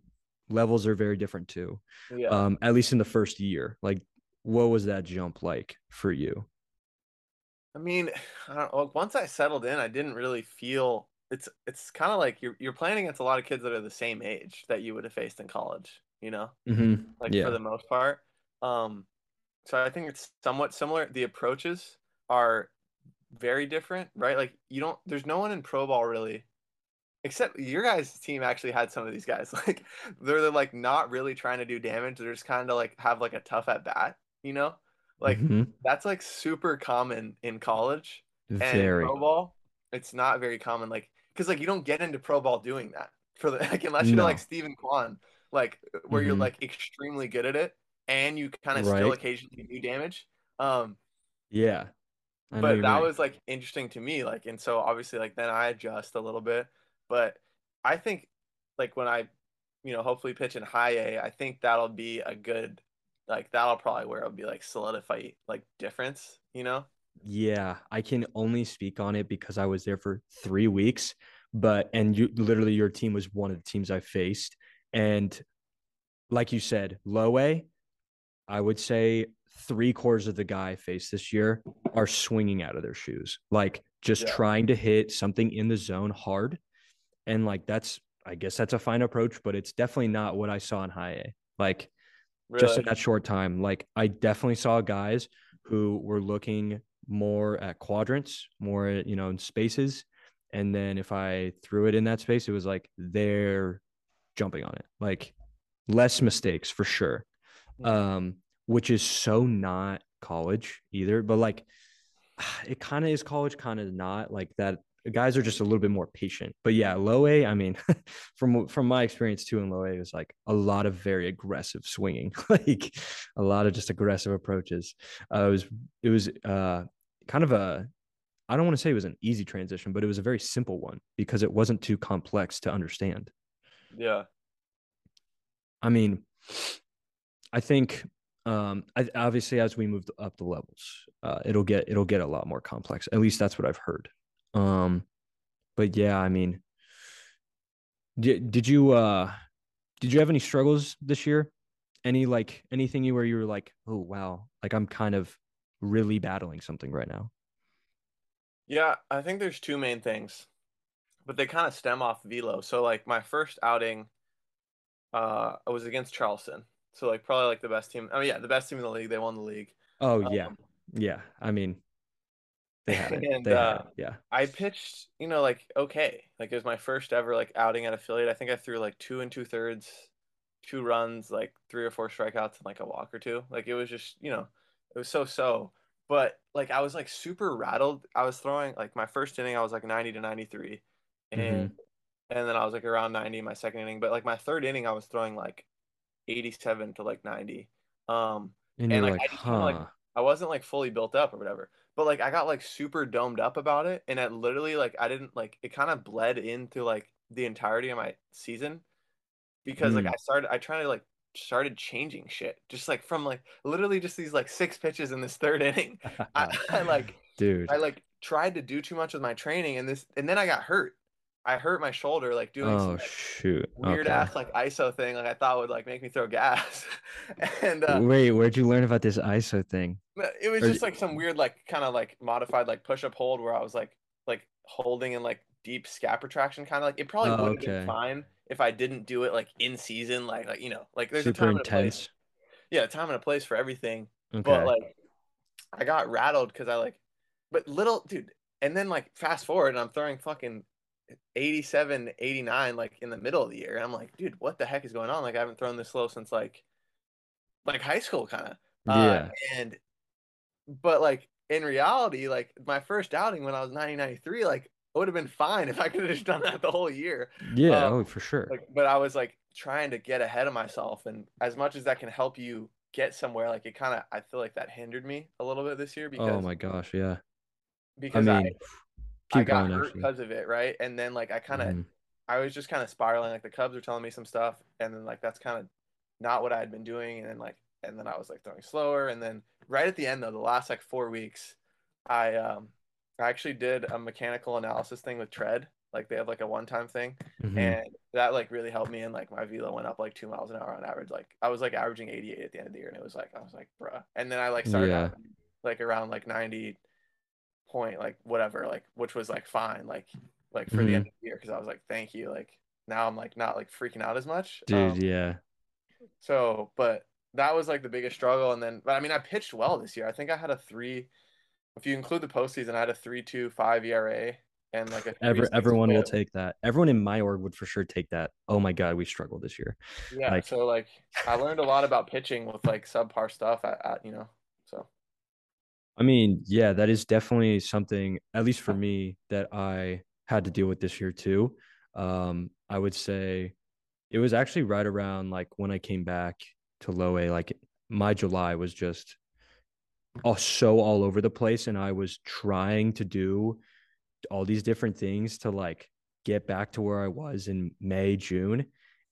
Speaker 1: levels are very different too yeah. um at least in the first year like what was that jump like for you?
Speaker 2: I mean, I don't, once I settled in, I didn't really feel it's it's kind of like you're you're playing against a lot of kids that are the same age that you would have faced in college, you know,
Speaker 1: mm-hmm.
Speaker 2: like
Speaker 1: yeah.
Speaker 2: for the most part. Um, so I think it's somewhat similar. The approaches are very different, right? Like you don't, there's no one in pro ball really, except your guys' team actually had some of these guys. Like they're, they're like not really trying to do damage. They're just kind of like have like a tough at bat you know like mm-hmm. that's like super common in college very. and pro ball it's not very common like because like you don't get into pro ball doing that for the like unless you're no. like Steven Kwan like where mm-hmm. you're like extremely good at it and you kind of right. still occasionally do damage um
Speaker 1: yeah
Speaker 2: but that was like interesting to me like and so obviously like then I adjust a little bit but I think like when I you know hopefully pitch in high A I think that'll be a good like that'll probably where it'll be like solidify like difference, you know?
Speaker 1: Yeah, I can only speak on it because I was there for three weeks, but and you literally your team was one of the teams I faced. And like you said, low A, I would say three quarters of the guy I faced this year are swinging out of their shoes, like just yeah. trying to hit something in the zone hard. And like that's, I guess that's a fine approach, but it's definitely not what I saw in high A. Like really? just in that short time. Like I definitely saw guys who were looking more at quadrants, more you know, in spaces. And then if I threw it in that space, it was like they're jumping on it. Like less mistakes for sure. Mm. Um, which is so not college either, but like it kind of is college, kind of not like that guys are just a little bit more patient. But yeah, low A, I mean, from from my experience too in low A, it was like a lot of very aggressive swinging, like a lot of just aggressive approaches. Uh, it was it was uh, kind of a I don't want to say it was an easy transition, but it was a very simple one because it wasn't too complex to understand.
Speaker 2: Yeah.
Speaker 1: I mean, I think um, I, obviously as we move up the levels, uh, it'll get it'll get a lot more complex. At least that's what I've heard. Um, but yeah, I mean, did did you uh did you have any struggles this year? Any like anything you where you were like, oh wow, like I'm kind of really battling something right now.
Speaker 2: Yeah, I think there's two main things, but they kind of stem off velo. So like my first outing, uh, I was against Charleston. So like probably like the best team. I mean, yeah, the best team in the league. They won the league.
Speaker 1: Oh yeah, um, yeah. I mean, they had it.
Speaker 2: And
Speaker 1: they
Speaker 2: uh, had it. yeah, I pitched. You know, like okay, like it was my first ever like outing at affiliate. I think I threw like two and two thirds, two runs, like three or four strikeouts, and like a walk or two. Like it was just you know, it was so so but like I was like super rattled. I was throwing like my first inning, I was like 90 to 93, and mm-hmm. and then I was like around 90 my second inning. But like my third inning, I was throwing like 87 to like 90. Um, and, and like, like, I just huh. like I wasn't like fully built up or whatever. But like I got like super domed up about it, and it literally like I didn't like it kind of bled into like the entirety of my season because mm. like I started I tried to like started changing shit just like from like literally just these like six pitches in this third inning. I, I, like
Speaker 1: dude.
Speaker 2: I like tried to do too much with my training and this and then i got hurt i hurt my shoulder like doing
Speaker 1: oh
Speaker 2: some, like,
Speaker 1: shoot
Speaker 2: weird okay. ass like iso thing like i thought would like make me throw gas and uh,
Speaker 1: wait where'd you learn about this iso thing
Speaker 2: it was or... just like some weird like kind of like modified like push-up hold where i was like like holding in like deep scap retraction kind of like it probably oh, would have okay. been fine if I didn't do it like in season, like like you know, like there's
Speaker 1: super
Speaker 2: a time
Speaker 1: intense.
Speaker 2: And a place. Yeah, a time and a place for everything. Okay. But like, I got rattled because I like, but little dude, and then like fast forward, and I'm throwing fucking 87, 89 like in the middle of the year, and I'm like, dude, what the heck is going on? Like I haven't thrown this slow since like, like high school kind of.
Speaker 1: Uh, yeah. Uh,
Speaker 2: and, but like in reality, like my first outing when I was 90, 93, like it would have been fine if I could have just done that the whole year.
Speaker 1: Yeah, um, oh for sure.
Speaker 2: Like, but I was like trying to get ahead of myself, and as much as that can help you get somewhere, like it kind of I feel like that hindered me a little bit this year because.
Speaker 1: Oh my gosh, yeah.
Speaker 2: Because I mean, I, I got going, hurt actually. because of it, right? And then like I kind of, mm. I was just kind of spiraling. Like the Cubs were telling me some stuff, and then like that's kind of not what I had been doing, and then like and then I was like throwing slower, and then right at the end though, the last like four weeks, I um I actually did a mechanical analysis thing with Tread. Like they have like a one time thing. Mm-hmm. And that like really helped me and like my velo went up like two miles an hour on average. Like I was like averaging 88 at the end of the year and it was like I was like, bruh. And then I like started yeah. like around like 90 point, like whatever, like which was like fine, like like for mm-hmm. the end of the year because I was like, thank you. Like now I'm like not like freaking out as much.
Speaker 1: Dude, um, yeah.
Speaker 2: So but that was like the biggest struggle. And then but I mean I pitched well this year. I think I had a three if you include the postseason, I had a three two five ERA and like a
Speaker 1: Ever, everyone will take that. Everyone in my org would for sure take that. Oh my god, we struggled this year.
Speaker 2: Yeah, like, so like I learned a lot about pitching with like subpar stuff at, at you know.
Speaker 1: I mean, yeah, that is definitely something, at least for me, that I had to deal with this year too. Um, I would say it was actually right around like when I came back to low A, like my July was just all so all over the place and I was trying to do all these different things to like get back to where I was in May, June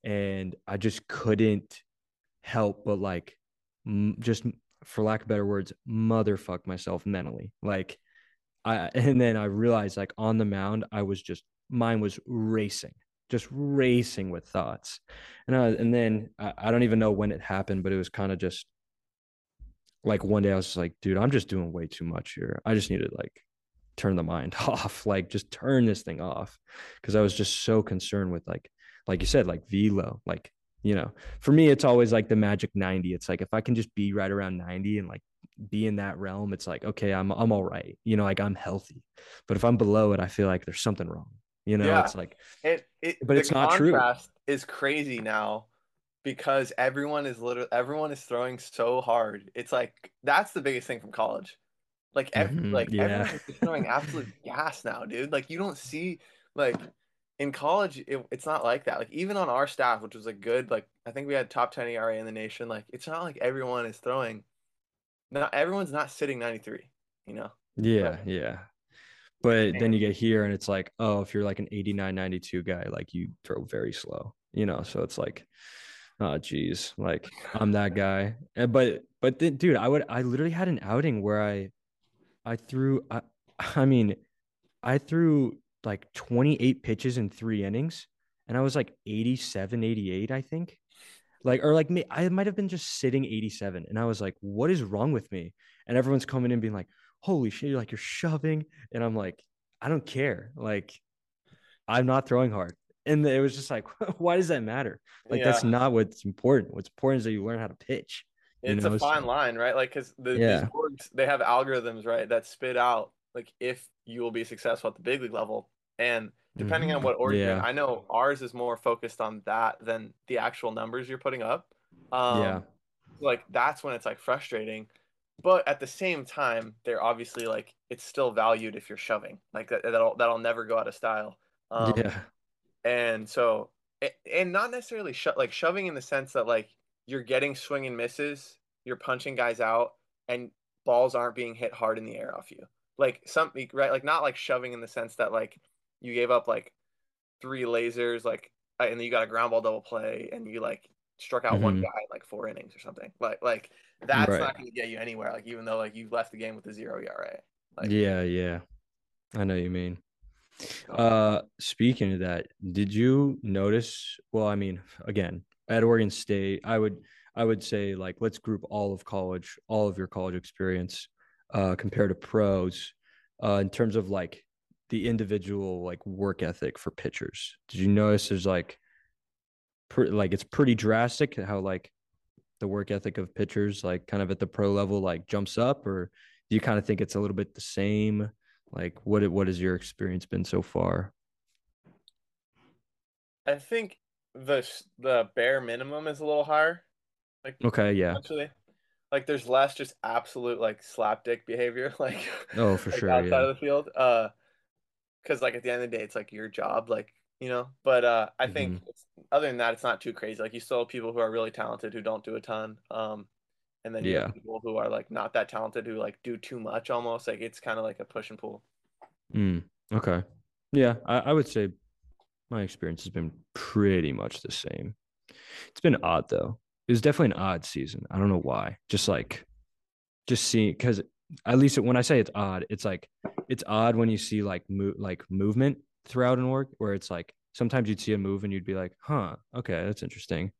Speaker 1: and I just couldn't help but like m- just for lack of better words motherfuck myself mentally like I and then I realized like on the mound I was just mine was racing just racing with thoughts and I, and then I, I don't even know when it happened but it was kind of just like one day I was like, dude, I'm just doing way too much here. I just need to like turn the mind off, like just turn this thing off. Cause I was just so concerned with like, like you said, like velo, like, you know, for me, it's always like the magic 90. It's like, if I can just be right around 90 and like be in that realm, it's like, okay, I'm, I'm all right. You know, like I'm healthy, but if I'm below it, I feel like there's something wrong. You know, yeah. it's like,
Speaker 2: it, it but it's not true. Is crazy now because everyone is literally everyone is throwing so hard. It's like that's the biggest thing from college. Like every, mm-hmm, like yeah. everyone is throwing absolute gas now, dude. Like you don't see like in college it, it's not like that. Like even on our staff, which was a good like I think we had top 10 ERA in the nation, like it's not like everyone is throwing not everyone's not sitting 93, you know.
Speaker 1: Yeah, yeah. But then you get here and it's like, oh, if you're like an 89, 92 guy, like you throw very slow, you know? So it's like, oh, geez, like I'm that guy. And, but, but then, dude, I would, I literally had an outing where I, I threw, I, I mean, I threw like 28 pitches in three innings and I was like 87, 88, I think. Like, or like me, I might have been just sitting 87 and I was like, what is wrong with me? And everyone's coming in being like, holy shit, you're like, you're shoving. And I'm like, I don't care. Like, I'm not throwing hard. And it was just like, why does that matter? Like, yeah. that's not what's important. What's important is that you learn how to pitch.
Speaker 2: It's know? a fine so, line, right? Like, because the yeah. boards, they have algorithms, right, that spit out like if you will be successful at the big league level. And depending mm-hmm. on what order yeah. I know ours is more focused on that than the actual numbers you're putting up. Um, yeah. Like that's when it's like frustrating. But at the same time, they're obviously like it's still valued if you're shoving. Like that, that'll that'll never go out of style. Um, yeah. And so, and not necessarily sho- like shoving in the sense that like you're getting swing and misses, you're punching guys out, and balls aren't being hit hard in the air off you. Like something right, like not like shoving in the sense that like you gave up like three lasers, like and then you got a ground ball double play, and you like struck out mm-hmm. one guy in like four innings or something. Like like that's right. not going to get you anywhere. Like even though like you left the game with a zero ERA.
Speaker 1: Like, yeah, yeah, I know you mean. Uh, speaking of that, did you notice? Well, I mean, again, at Oregon State, I would I would say like let's group all of college, all of your college experience, uh, compared to pros, uh, in terms of like the individual like work ethic for pitchers. Did you notice there's like, pre- like it's pretty drastic how like the work ethic of pitchers like kind of at the pro level like jumps up, or do you kind of think it's a little bit the same? Like, what what has your experience been so far?
Speaker 2: I think the the bare minimum is a little higher.
Speaker 1: Like okay, yeah.
Speaker 2: Actually, like there's less just absolute like slapdick behavior, like
Speaker 1: oh for
Speaker 2: like
Speaker 1: sure
Speaker 2: outside
Speaker 1: yeah.
Speaker 2: of the field. Uh, because like at the end of the day, it's like your job, like you know. But uh, I mm-hmm. think other than that, it's not too crazy. Like you still have people who are really talented who don't do a ton. Um, and then you yeah. have people who are like not that talented who like do too much almost. Like it's kind of like a push and pull.
Speaker 1: Mm, okay. Yeah, I, I would say my experience has been pretty much the same. It's been odd though. It was definitely an odd season. I don't know why. Just like, just seeing because at least when I say it's odd, it's like it's odd when you see like move like movement throughout an org where it's like sometimes you'd see a move and you'd be like, huh, okay, that's interesting.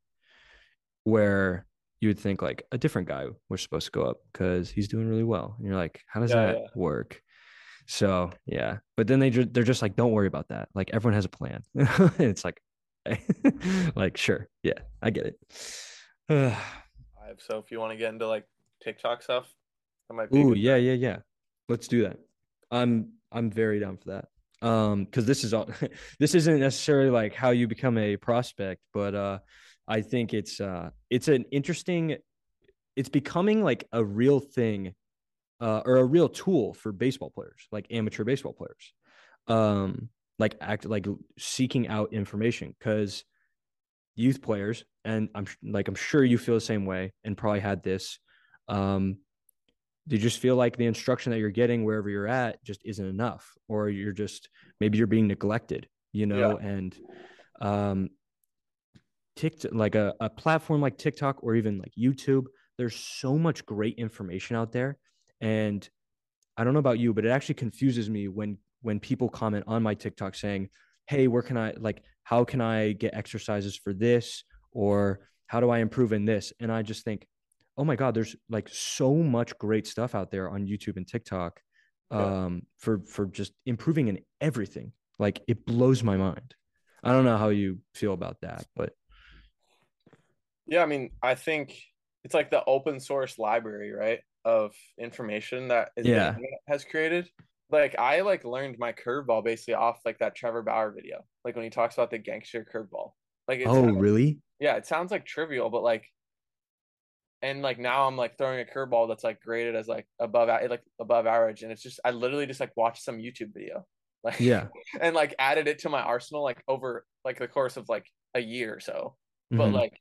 Speaker 1: Where you would think like a different guy was supposed to go up because he's doing really well. And you're like, how does yeah, that yeah. work? So yeah, but then they just they're just like, don't worry about that. Like everyone has a plan. and it's like, like sure, yeah, I get it.
Speaker 2: so if you want to get into like TikTok stuff,
Speaker 1: that might be. Ooh, yeah, yeah, yeah. Let's do that. I'm I'm very down for that. Um, because this is all this isn't necessarily like how you become a prospect, but uh, I think it's uh, it's an interesting. It's becoming like a real thing, uh, or a real tool for baseball players, like amateur baseball players, um, like act like seeking out information because youth players, and I'm like I'm sure you feel the same way, and probably had this. Um, do you just feel like the instruction that you're getting wherever you're at just isn't enough or you're just maybe you're being neglected you know yeah. and um TikTok, like a, a platform like TikTok or even like YouTube, there's so much great information out there. And I don't know about you, but it actually confuses me when when people comment on my TikTok saying, Hey, where can I like how can I get exercises for this? Or how do I improve in this? And I just think, oh my god there's like so much great stuff out there on youtube and tiktok um yeah. for for just improving in everything. Like it blows my mind. I don't know how you feel about that but
Speaker 2: yeah i mean i think it's like the open source library right of information that
Speaker 1: yeah.
Speaker 2: has created. Like i like learned my curveball basically off like that trevor bauer video like when he talks about the gangster curveball. Like
Speaker 1: oh really?
Speaker 2: Yeah it sounds like trivial but like and like now I'm like throwing a curveball that's like graded as like above like above average, and it's just I literally just like watched some YouTube video, like
Speaker 1: yeah,
Speaker 2: and like added it to my arsenal like over like the course of like a year or so. Mm-hmm. But like,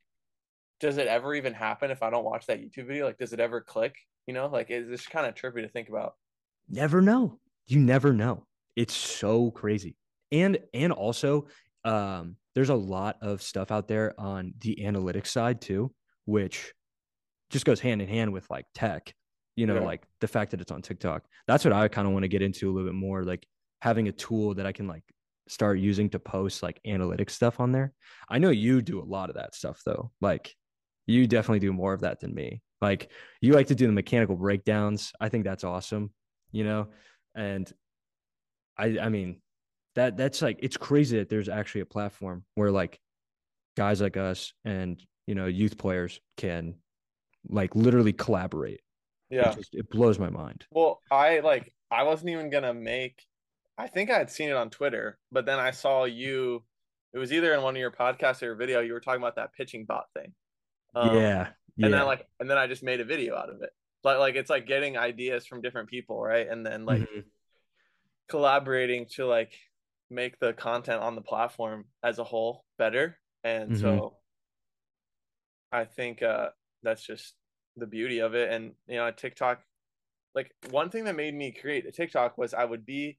Speaker 2: does it ever even happen if I don't watch that YouTube video? Like, does it ever click? You know, like it's just kind of trippy to think about.
Speaker 1: Never know. You never know. it's so crazy. And and also um there's a lot of stuff out there on the analytics side too, which just goes hand in hand with like tech, you know,
Speaker 2: Yeah.
Speaker 1: like the fact that it's on TikTok. That's what I kind of want to get into a little bit more, like having a tool that I can like start using to post like analytics stuff on there. I know you do a lot of that stuff though. Like you definitely do more of that than me. Like you like to do the mechanical breakdowns. I think that's awesome, you know? And I I mean that that's like it's crazy that there's actually a platform where like guys like us and you know youth players can like literally collaborate.
Speaker 2: Yeah.
Speaker 1: It, just, it blows my mind.
Speaker 2: Well, I like I wasn't even gonna make I think I had seen it on Twitter, but then I saw you it was either in one of your podcasts or your video, you were talking about that pitching bot thing. Um,
Speaker 1: yeah. Yeah.
Speaker 2: And then like and then I just made a video out of it. Like like it's like getting ideas from different people, right? And then like
Speaker 1: Mhm.
Speaker 2: collaborating to like make the content on the platform as a whole better. And
Speaker 1: Mhm.
Speaker 2: so I think uh that's just the beauty of it. And you know, TikTok like one thing that made me create a TikTok was I would be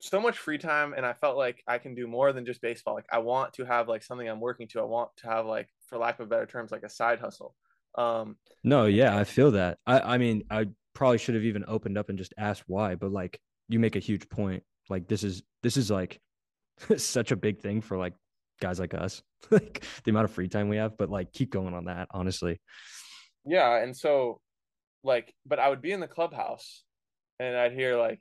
Speaker 2: so much free time and I felt like I can do more than just baseball. Like I want to have like something I'm working to. I want to have like for lack of better terms like a side hustle. Um
Speaker 1: No, yeah, I feel that. I I mean, I probably should have even opened up and just asked why, but like you make a huge point. Like this is this is like such a big thing for like guys like us. like the amount of free time we have, but like keep going on that, honestly.
Speaker 2: yeah, and so like but I would be in the clubhouse and I'd hear like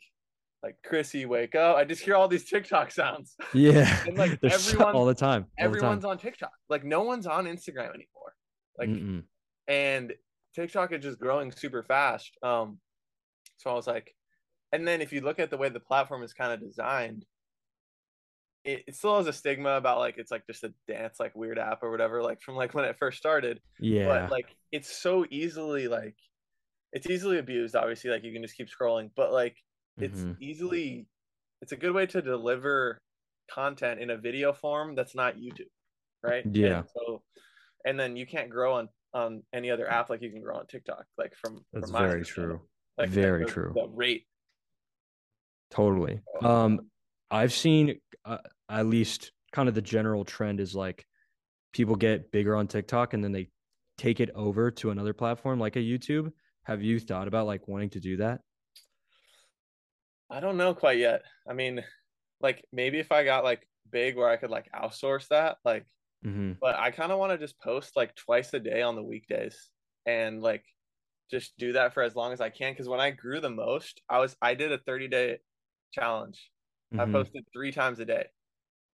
Speaker 2: like Chrissy wake up. I just hear all these TikTok sounds.
Speaker 1: Yeah.
Speaker 2: And, like,
Speaker 1: There's so-
Speaker 2: everyone-
Speaker 1: all the time. all the time.
Speaker 2: Everyone's on TikTok. Like no one's on Instagram anymore. Like
Speaker 1: Mm-mm.
Speaker 2: and TikTok is just growing super fast. Um, so I was like, and then if you look at the way the platform is kind of designed, it, it still has a stigma about like it's like just a dance like weird app or whatever, like from like when it first started.
Speaker 1: yeah.
Speaker 2: But like it's so easily like it's easily abused. Obviously, like you can just keep scrolling, but like it's
Speaker 1: Mhm.
Speaker 2: easily it's a good way to deliver content in a video form that's not YouTube, right?
Speaker 1: Yeah.
Speaker 2: And so, and then you can't grow on on any other app like you can grow on TikTok. Like from
Speaker 1: That's
Speaker 2: from my
Speaker 1: very true.
Speaker 2: Like
Speaker 1: Very
Speaker 2: the,
Speaker 1: true.
Speaker 2: The rate.
Speaker 1: Totally. Um, I've seen uh, at least kind of the general trend is like people get bigger on TikTok and then they take it over to another platform like a YouTube. Have you thought about like wanting to do that?
Speaker 2: I don't know quite yet. I mean, like maybe if I got like big where I could like outsource that, like
Speaker 1: Mm-hmm.
Speaker 2: but I kind of want to just post like twice a day on the weekdays and like just do that for as long as I can. Because when I grew the most, I was I did a 30 day challenge. I
Speaker 1: Mhm.
Speaker 2: posted three times a day,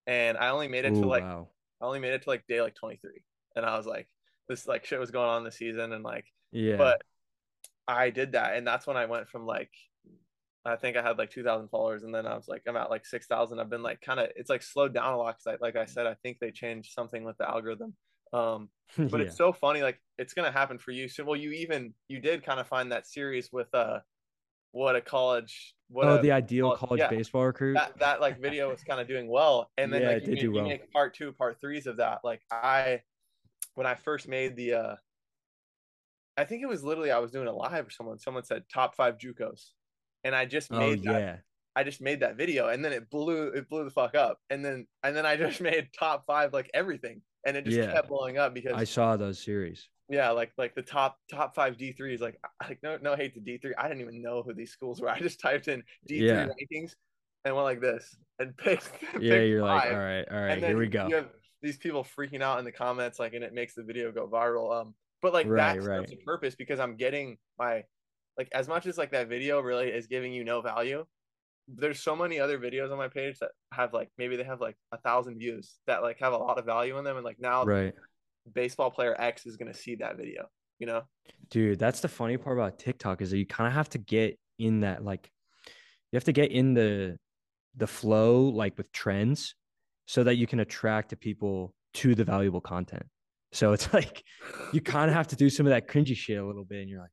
Speaker 2: and I only made it to like
Speaker 1: wow.
Speaker 2: I only made it to like day like 23, and I was like, this like shit was going on this season, and like,
Speaker 1: Yeah.
Speaker 2: but I did that, and that's when I went from like. I think I had like 2,000 followers, and then I was like, I'm at like 6,000. I've been like kind of, it's like slowed down a lot because, I, like I said, I think they changed something with the algorithm. Um, but
Speaker 1: yeah.
Speaker 2: it's so funny like it's gonna happen for you so well you even you did kind of find that series with uh what a college what
Speaker 1: oh,
Speaker 2: a,
Speaker 1: the ideal
Speaker 2: well,
Speaker 1: college
Speaker 2: yeah.
Speaker 1: baseball recruit.
Speaker 2: that, that like video was kind of doing well and then
Speaker 1: Yeah,
Speaker 2: like
Speaker 1: it
Speaker 2: you,
Speaker 1: did
Speaker 2: make,
Speaker 1: do
Speaker 2: you
Speaker 1: well.
Speaker 2: make part two part threes of that like i when i first made the uh i think it was literally i was doing a live or someone someone said top five jucos and i just
Speaker 1: oh
Speaker 2: made that
Speaker 1: yeah.
Speaker 2: I just made that video and then it blew it blew the fuck up. And then and then I just made top five like everything. And it just
Speaker 1: Yeah.
Speaker 2: kept blowing up because
Speaker 1: I saw those series.
Speaker 2: Yeah, like like the top top five D threes. Like like no no hate to D three. I didn't even know who these schools were. I just typed in D three
Speaker 1: Yeah.
Speaker 2: rankings and went like this and picked.
Speaker 1: Yeah,
Speaker 2: picked
Speaker 1: you're like,
Speaker 2: all right,
Speaker 1: all right, all
Speaker 2: And
Speaker 1: right,
Speaker 2: then
Speaker 1: here we go.
Speaker 2: These people freaking out in the comments, like, and it makes the video go viral. Um, but like
Speaker 1: Right,
Speaker 2: that
Speaker 1: right.
Speaker 2: a purpose because I'm getting my like as much as like that video really is giving you no value. There's so many other videos on my page that have like maybe they have like a thousand views that like have a lot of value in them, and like now
Speaker 1: Right.
Speaker 2: Baseball player X is gonna see that video. You know?
Speaker 1: Dude, that's the funny part about TikTok is that you kind of have to get in that like you have to get in the the flow like with trends so that you can attract the people to the valuable content. So it's like you kind of have to do some of that cringy shit a little bit and you're like,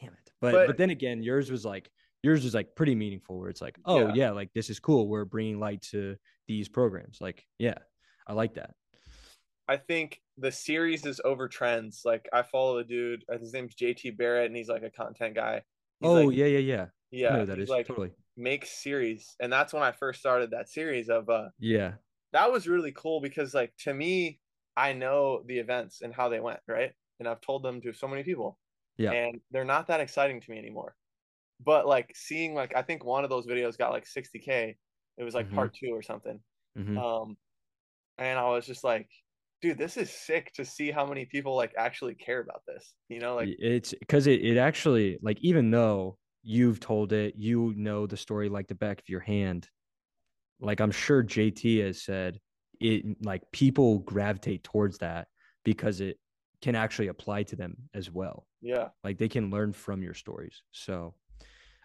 Speaker 1: damn it. But
Speaker 2: But-
Speaker 1: but, then again, yours was like yours was like pretty meaningful where it's like, oh
Speaker 2: Yeah.
Speaker 1: yeah, like this is cool. We're bringing light to these programs. Like, yeah, I like that.
Speaker 2: I think the series is over trends. Like I follow a dude, uh, his name's JT Barrett, and he's like a content guy. He's
Speaker 1: oh
Speaker 2: like,
Speaker 1: yeah, yeah, yeah.
Speaker 2: Yeah,
Speaker 1: who that is
Speaker 2: like
Speaker 1: totally.
Speaker 2: makes series, and that's when I first started that series of uh
Speaker 1: Yeah.
Speaker 2: that was really cool because like to me i know the events and how they went right and i've told them to so many people
Speaker 1: Yeah.
Speaker 2: and they're not that exciting to me anymore but like seeing like i think one of those videos got like 60k it was like
Speaker 1: Mhm.
Speaker 2: part two or something
Speaker 1: Mhm.
Speaker 2: um and i was just like dude this is sick to see how many people like actually care about this you know like
Speaker 1: it's because it, it actually like even though you've told it you know the story like the back of your hand like i'm sure jt has said it like people gravitate towards that because it can actually apply to them as well.
Speaker 2: Yeah.
Speaker 1: Like they can learn from your stories. So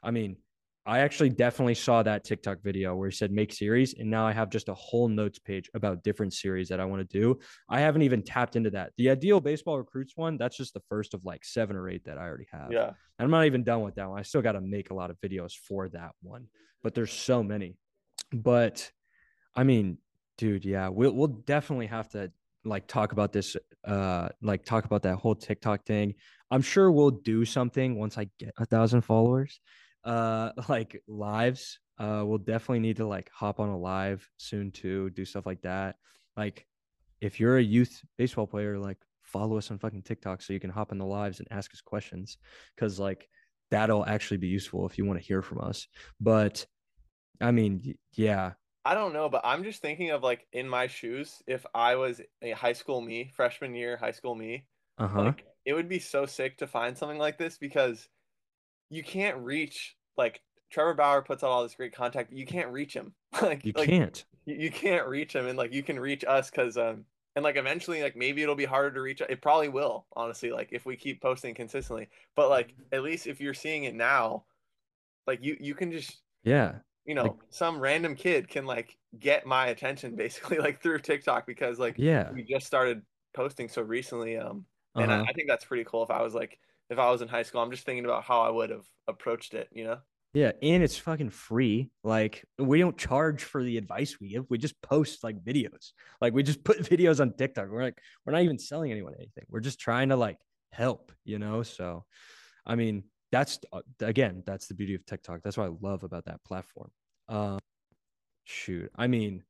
Speaker 1: i mean i actually definitely saw that tiktok video where he said make series and now i have just a whole notes page about different series that i want to do. I haven't even tapped into that. The ideal baseball recruits one that's just the first of like seven or eight that i already have.
Speaker 2: Yeah.
Speaker 1: I'm not even done with that one. I still got to make a lot of videos for that one but there's so many. But i mean dude yeah we'll, we'll definitely have to like talk about this uh like talk about that whole tiktok thing. I'm sure we'll do something once i get a thousand followers uh like lives uh we'll definitely need to like hop on a live soon too do stuff like that. Like if you're a youth baseball player like follow us on fucking tiktok so you can hop in the lives and ask us questions because like that'll actually be useful if you want to hear from us. But i mean yeah.
Speaker 2: I don't know, but I'm just thinking of like in my shoes, if I was a high school me, freshman year, high school me,
Speaker 1: uh-huh.
Speaker 2: like it would be so sick to find something like this because you can't reach like Trevor Bauer puts out all this great contact, but you can't reach him. like
Speaker 1: you
Speaker 2: like
Speaker 1: can't
Speaker 2: you, you can't reach him and like you can reach us because um and like eventually like maybe it'll be harder to reach it probably will honestly like if we keep posting consistently but like at least if you're seeing it now like you you can just
Speaker 1: yeah
Speaker 2: you know
Speaker 1: Like-
Speaker 2: some random kid can like get my attention basically like through TikTok because like
Speaker 1: yeah
Speaker 2: we just started posting so recently um and
Speaker 1: uh-huh.
Speaker 2: I think that's pretty cool if I was like if I was in high school I'm just thinking about how I would have approached it you know
Speaker 1: Yeah, and it's fucking free. Like we don't charge for the advice we give. We just post like videos. Like we just put videos on TikTok. We're like we're not even selling anyone anything. We're just trying to like help, you know? So I mean, that's uh, again, that's the beauty of TikTok. That's what I love about that platform. Um shoot. I mean,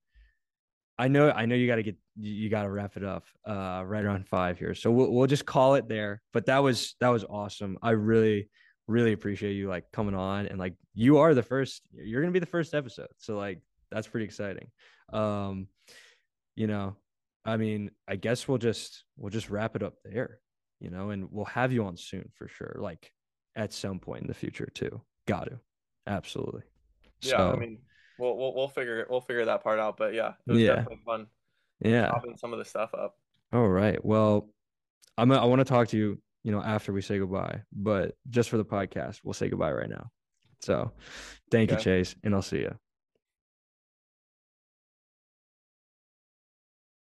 Speaker 1: I know I know you got to get you got to wrap it up uh right around 5 here. So we'll we'll just call it there. But that was that was awesome. I really really appreciate you like coming on and like you are the first you're going to be the first episode. So like that's pretty exciting. Um you know, I mean, I guess we'll just we'll just wrap it up there, you know, and we'll have you on soon for sure like at some point in the future too. Got to. Absolutely.
Speaker 2: yeah
Speaker 1: so,
Speaker 2: I mean we'll, we'll we'll figure it we'll figure that part out but yeah it was
Speaker 1: Yeah.
Speaker 2: definitely fun
Speaker 1: yeah.
Speaker 2: some of the stuff up
Speaker 1: All right. Well, I'm I want to talk to you, you know, after we say goodbye, but just for the podcast, we'll say goodbye right now. So, thank you, Chase, and I'll see you.